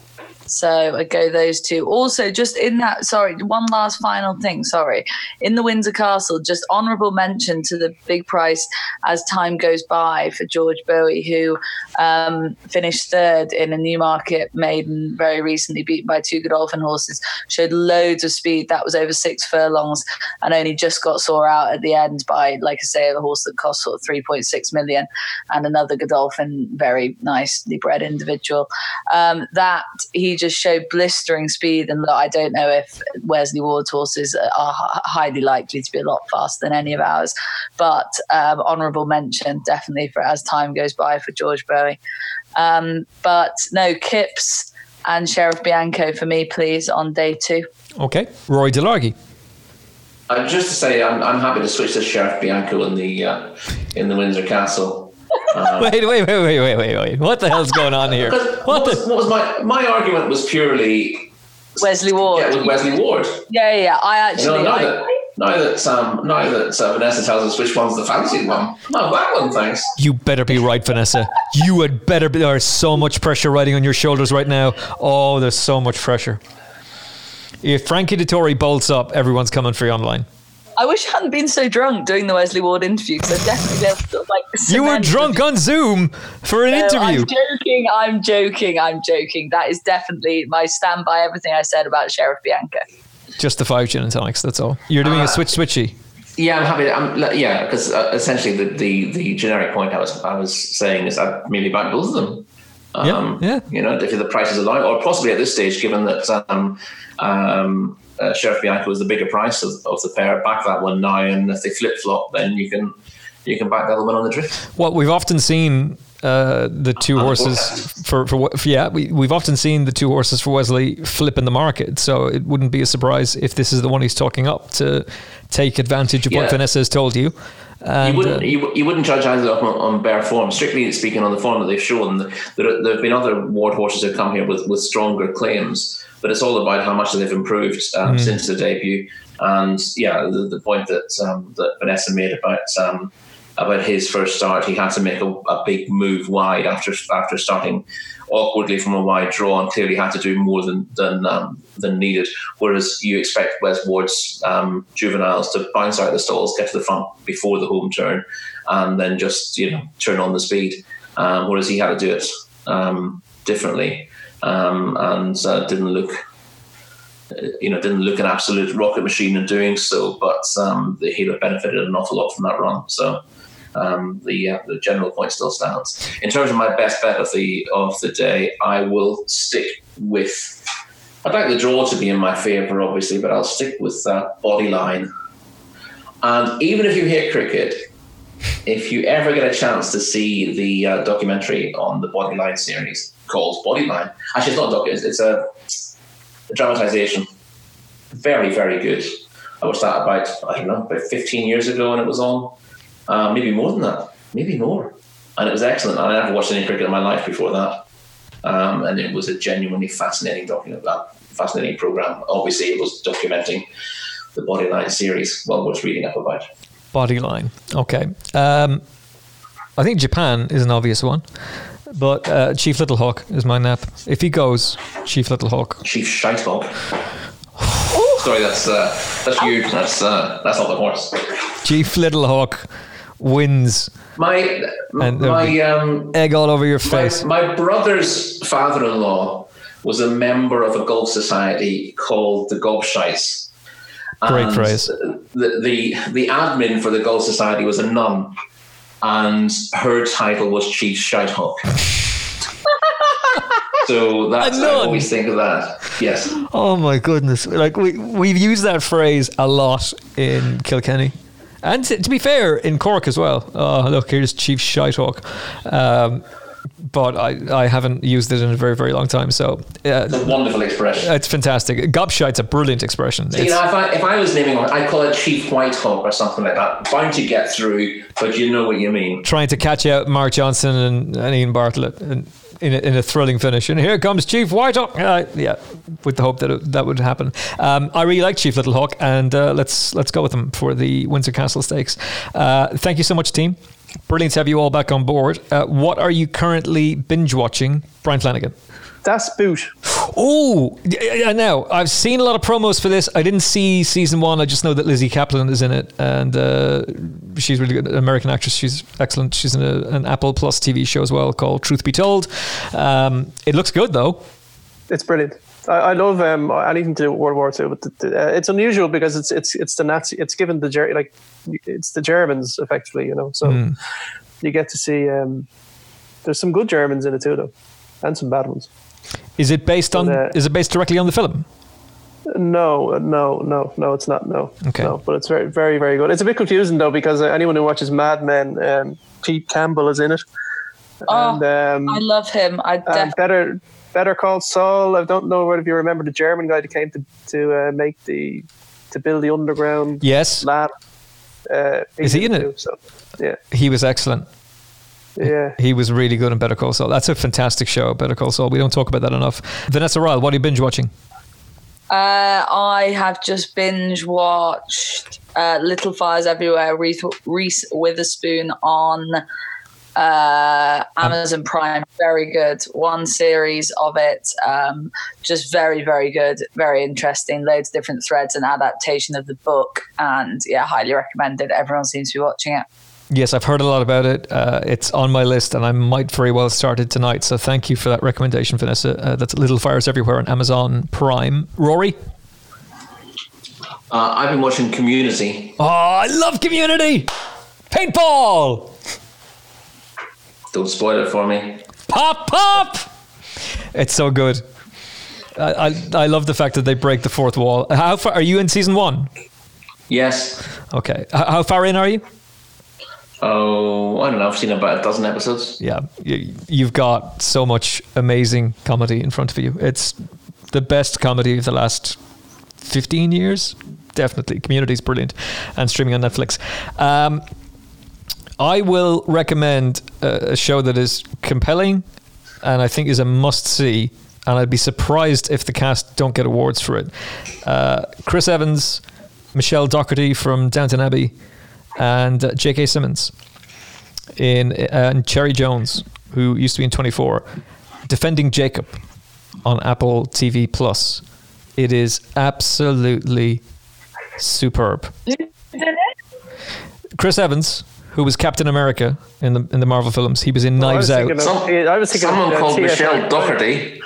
E: So I go those two. Also, just in that, sorry, one last final thing. Sorry, in the Windsor Castle, just honourable mention to the big price as time goes by for George Boughey, who um, finished third in a Newmarket maiden very recently, beaten by two Godolphin horses. Showed loads of speed. That was over six furlongs, and only just got sore out at the end by, like I say, a horse that cost sort of three point six million, and another Godolphin, very nicely bred individual. Um, that he just showed blistering speed, and look, I don't know if Wesley Ward's horses are highly likely to be a lot faster than any of ours, but um, honourable mention definitely for as time goes by for George Boughey. Um, but no, Kipps and Sheriff Bianco for me, please, on day two.
D: Okay. Roy Delargy.
G: Uh, just to say, I'm, I'm happy to switch to Sheriff Bianco in the uh, in the Windsor Castle.
D: Wait, wait, wait, wait, wait, wait, wait. What the hell's going on here? What
G: what, was, what was my my argument was purely
E: Wesley Ward.
G: yeah, with Wesley Ward.
E: Yeah, yeah. I
G: You know,
E: actually.
G: now
E: I,
G: that now that um, now that uh, Vanessa tells us which one's the fancied one, no, that one, thanks.
D: You better be right, Vanessa. You had better be. There's so much pressure riding on your shoulders right now. Oh, there's so much pressure. If Frankie Dettori bolts up, everyone's coming for you online.
E: I wish I hadn't been so drunk doing the Wesley Ward interview because I'd definitely be able to sort of, like.
D: You were drunk on Zoom for an
E: No,
D: interview.
E: I'm joking. I'm joking. I'm joking. That is definitely my stand by everything I said about Sheriff Bianco.
D: Just the five gin and tonics. That's all. You're doing a switch switchy.
G: Yeah, I'm happy. To, I'm, yeah, because uh, essentially the, the the generic point I was I was saying is I maybe back both of them. Um,
D: Yeah, yeah.
G: You know, if the prices allow, or possibly at this stage, given that um, um, uh, Sheriff Bianco was the bigger price of, of the pair, back that one now, and if they flip flop, then you can you can back the other one on the drift.
D: Well, we've often seen uh, the two horses for, for for yeah we we've often seen the two horses for Wesley flip in the market, so it wouldn't be a surprise if this is the one he's talking up to take advantage of
G: Yeah.
D: what Vanessa has told you. And,
G: you wouldn't
D: uh,
G: you, you wouldn't judge either of them on, on bare form. Strictly speaking, on the form that they've shown, there, there have been other ward horses who have come here with, with stronger claims, but it's all about how much they've improved um, since the debut. And yeah, the, the point that um, that Vanessa made about um, about his first start, he had to make a, a big move wide after after starting awkwardly from a wide draw, and clearly had to do more than than um, than needed. Whereas you expect Wes Ward's um, juveniles to bounce out of the stalls, get to the front before the home turn, and then just you know turn on the speed. Um, whereas he had to do it um, differently, um, and uh, didn't look. You know, didn't look an absolute rocket machine in doing so, but um, he'd have benefited an awful lot from that run. So, um, the uh, the general point still stands. In terms of my best bet of the of the day, I will stick with. I'd like the draw to be in my favour, obviously, but I'll stick with that body line And even if you hate cricket, if you ever get a chance to see the uh, documentary on the Bodyline series called Bodyline, actually, it's not a docu, it's, it's a, a dramatization. Very, very good. I watched that about, I don't know, about 15 years ago when it was on. Uh, maybe more than that, maybe more. And it was excellent. I never watched any cricket in my life before that. Um, and it was a genuinely fascinating document, uh, fascinating program. Obviously, it was documenting the Bodyline series, well worth reading up about.
D: Bodyline. Okay. Um, I think Japan is an obvious one, but uh, Chief Little Hawk is my nap. If he goes, Chief Little Hawk.
G: Chief Shitehog. Sorry, that's uh, that's you. That's uh, that's not the horse.
D: Chief Little Hawk wins.
G: My my um
D: Egg all over your face.
G: my brother's father-in-law was a member of a golf society called the Gobshites.
D: Great
G: And
D: phrase.
G: The, the the admin for the golf society was a nun, and her title was Chief Shitehawk. so that's
D: A
G: I
D: nun?
G: always think of that. Yes.
D: Oh my goodness! Like we we've used that phrase a lot in Kilkenny, and to, to be fair, in Cork as well. Oh look, here's Chief Shitehawk. Um, but I, I haven't used it in a very very long time. So uh,
G: It's a wonderful expression.
D: it's fantastic. Gobshite's a brilliant expression.
G: So, you know, if I, if I was naming one, I'd call it Chief White Hawk or something like that. Bound to get through, but you know what you mean.
D: trying to catch out Mark Johnson and, and Ian Bartlett in, in, a, in a thrilling finish. And here comes Chief Whitehawk. Uh, yeah, with the hope that it, that would happen. Um, I really like Chief Little Hawk, and uh, let's let's go with him for the Windsor Castle Stakes. Uh, thank you so much, team. Brilliant to have you all back on board. Uh, what are you currently binge watching, Brian Flanagan?
F: Das Boot.
D: Oh, yeah, now I've seen a lot of promos for this. I didn't see season one. I just know that Lizzy Caplan is in it, and uh, she's really good. American actress. She's excellent. She's in a, an Apple Plus TV show as well called Truth Be Told. Um, it looks good though.
F: It's brilliant. I, I love um, anything to do with World War II, but the, the, uh, it's unusual because it's it's it's the Nazi. It's given the Ger- like it's the Germans effectively, you know. So
D: Hmm.
F: you get to see. Um, there's some good Germans in it too, though, and some bad ones.
D: Is it based on?
F: uh,
D: is it based directly on the film?
F: No, no, no, no, it's not. No,
D: Okay.
F: no, but it's very, very, very good. It's a bit confusing though because uh, anyone who watches Mad Men, um, Pete Campbell is in it,
E: Oh,
F: and um,
E: I love him. I
F: and
E: definitely.
F: better, better call Saul. I don't know if you remember the German guy that came to to uh, make the to build the underground
D: Yes,
F: lab. Uh,
D: Is he in it?
F: too, So, yeah,
D: he was excellent.
F: yeah.
D: He was really good in Better Call Saul. That's a fantastic show, Better Call Saul. We don't talk about that enough. Vanessa Ryle, what are you binge watching?
E: Uh, I have just binge watched uh, Little Fires Everywhere, Reese, Reese Witherspoon on uh, Amazon Prime. Very good. One series of it. Um, just very, very good. Very interesting. Loads of different threads and adaptation of the book. And yeah, highly recommended. Everyone seems to be watching it.
D: Yes, I've heard a lot about it. Uh, it's on my list, and I might very well start it tonight. So thank you for that recommendation, Vanessa. Uh, that's Little Fires Everywhere on Amazon Prime. Rory?
G: Uh, I've been watching Community.
D: Oh, I love Community! Paintball!
G: Don't spoil it for me.
D: Pop, pop! It's so good. I, I, I love the fact that they break the fourth wall. How far are you in season one?
G: Yes.
D: Okay. H- how far in are you?
G: Oh, I don't know. I've seen about a dozen episodes.
D: Yeah, you, you've got so much amazing comedy in front of you. It's the best comedy of the last 15 years. Definitely. Community is brilliant and streaming on Netflix. Um, I will recommend a, a show that is compelling and I think is a must see. And I'd be surprised if the cast don't get awards for it. Uh, Chris Evans, Michelle Dockery from Downton Abbey, and uh, J.K. Simmons in uh, and Cherry Jones, who used to be in 24, defending Jacob on Apple TV Plus. It is absolutely superb. Chris Evans, who was Captain America in the in the Marvel films, he was in Knives
F: I
D: Out.
F: was thinking of- yeah, I was thinking of,
G: Someone
F: uh,
G: called
F: TFL.
G: Michelle Doherty.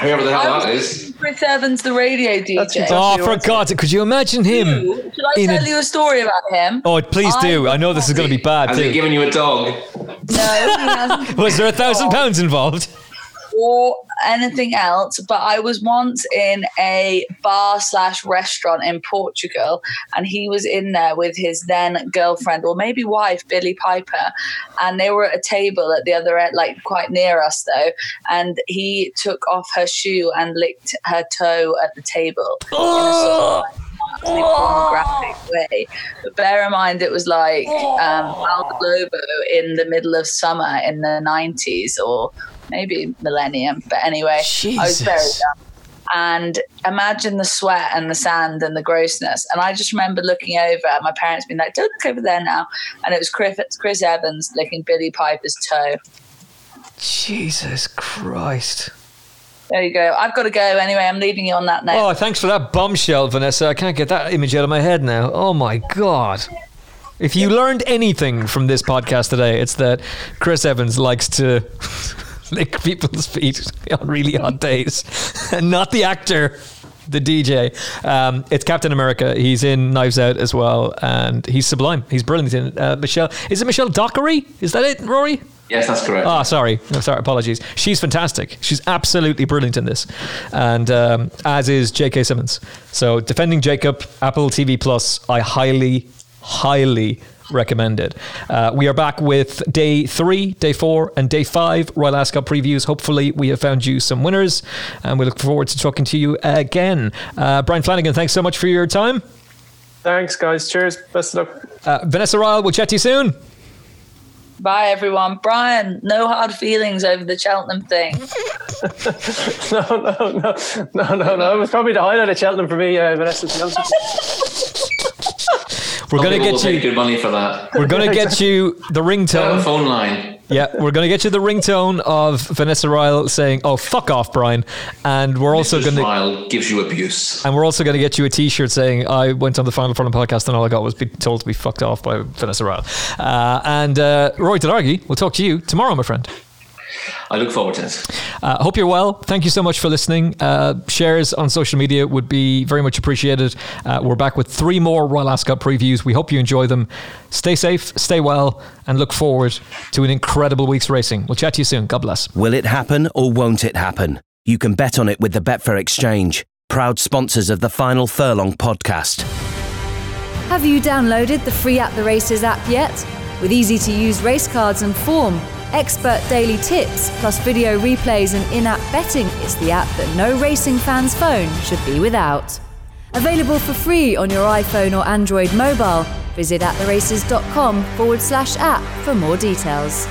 G: Whoever the hell
E: I
G: that
E: was
G: is.
E: Chris Evans, the radio DJ.
F: Exactly
D: Oh,
F: what
D: for
F: I said.
D: God! Could you imagine him?
E: Should I
D: in a-
E: tell you a story about him?
D: Oh, please do. I know this is going to be bad
G: Has he given you a dog?
E: No, he hasn't.
D: Was there a thousand pounds involved?
E: Or anything else, but I was once in a bar slash restaurant in Portugal, and he was in there with his then girlfriend or maybe wife, Billie Piper, and they were at a table at the other end, like quite near us though, and he took off her shoe and licked her toe at the table. in a sort of, pornographic way. But bear in mind, it was like um, Al Globo in the middle of summer in the 90s or maybe millennium. But anyway, I was very
D: Jesus.
E: young. And imagine the sweat and the sand and the grossness. And I just remember looking over at my parents being like, don't look over there now. And it was Chris, Chris Evans licking Billie Piper's toe.
D: Jesus Christ!
E: There you go. I've got to go anyway. I'm leaving you on that note.
D: Oh, thanks for that bombshell, Vanessa. I can't get that image out of my head now. Oh my God. If you learned anything from this podcast today, it's that Chris Evans likes to lick people's feet on really hot days, and not the actor, the DJ. Um, it's Captain America. He's in Knives Out as well, and he's sublime. He's brilliant in. Uh, Michelle. Is it Michelle Dockery? Is that it, Rory?
G: Yes, that's correct.
D: Oh, sorry. Sorry. Apologies. She's fantastic. She's absolutely brilliant in this, and um, as is J.K. Simmons. So, defending Jacob, Apple TV Plus. I highly, highly recommend it. Uh, we are back with day three, day four, and day five Royal Ascot previews. Hopefully, we have found you some winners, and we look forward to talking to you again. Uh, Brian Flanagan, thanks so much for your time.
F: Thanks, guys. Cheers. Best of luck.
D: Uh, Vanessa Ryle, we'll chat to you soon.
E: Bye, everyone. Brian, no hard feelings over the Cheltenham thing.
F: No, no, no, no, no, no. It was probably the highlight of Cheltenham for me, uh, Vanessa. to be honest with you.
D: We're
G: Some
D: to get you.
G: good money for that.
D: We're to get you the ringtone.
G: phone line.
D: Yeah, we're to get you the ringtone of Vanessa Ryle saying, "Oh, fuck off, Brian," and we're also
G: Mr.
D: going to.
G: Smile gives you abuse.
D: And we're also going to get you a T-shirt saying, "I went on the Final Furlong podcast and all I got was be told to be fucked off by Vanessa Ryle." Uh, and uh, Roy Delargy, we'll talk to you tomorrow, my friend.
G: I look forward to it.
D: Uh, hope you're well. Thank you so much for listening. Uh, shares on social media would be very much appreciated. Uh, we're back with three more Royal Ascot previews. We hope you enjoy them. Stay safe, stay well, and look forward to an incredible week's racing. We'll chat to you soon. God bless.
A: Will it happen or won't it happen? You can bet on it with the Betfair Exchange, proud sponsors of the Final Furlong podcast.
C: Have you downloaded the free At the Races app yet? With easy to use race cards and form, expert daily tips, plus video replays and in app betting, it's the app that no racing fan's phone should be without. Available for free on your iPhone or Android mobile. Visit attheraces.com forward slash app for more details.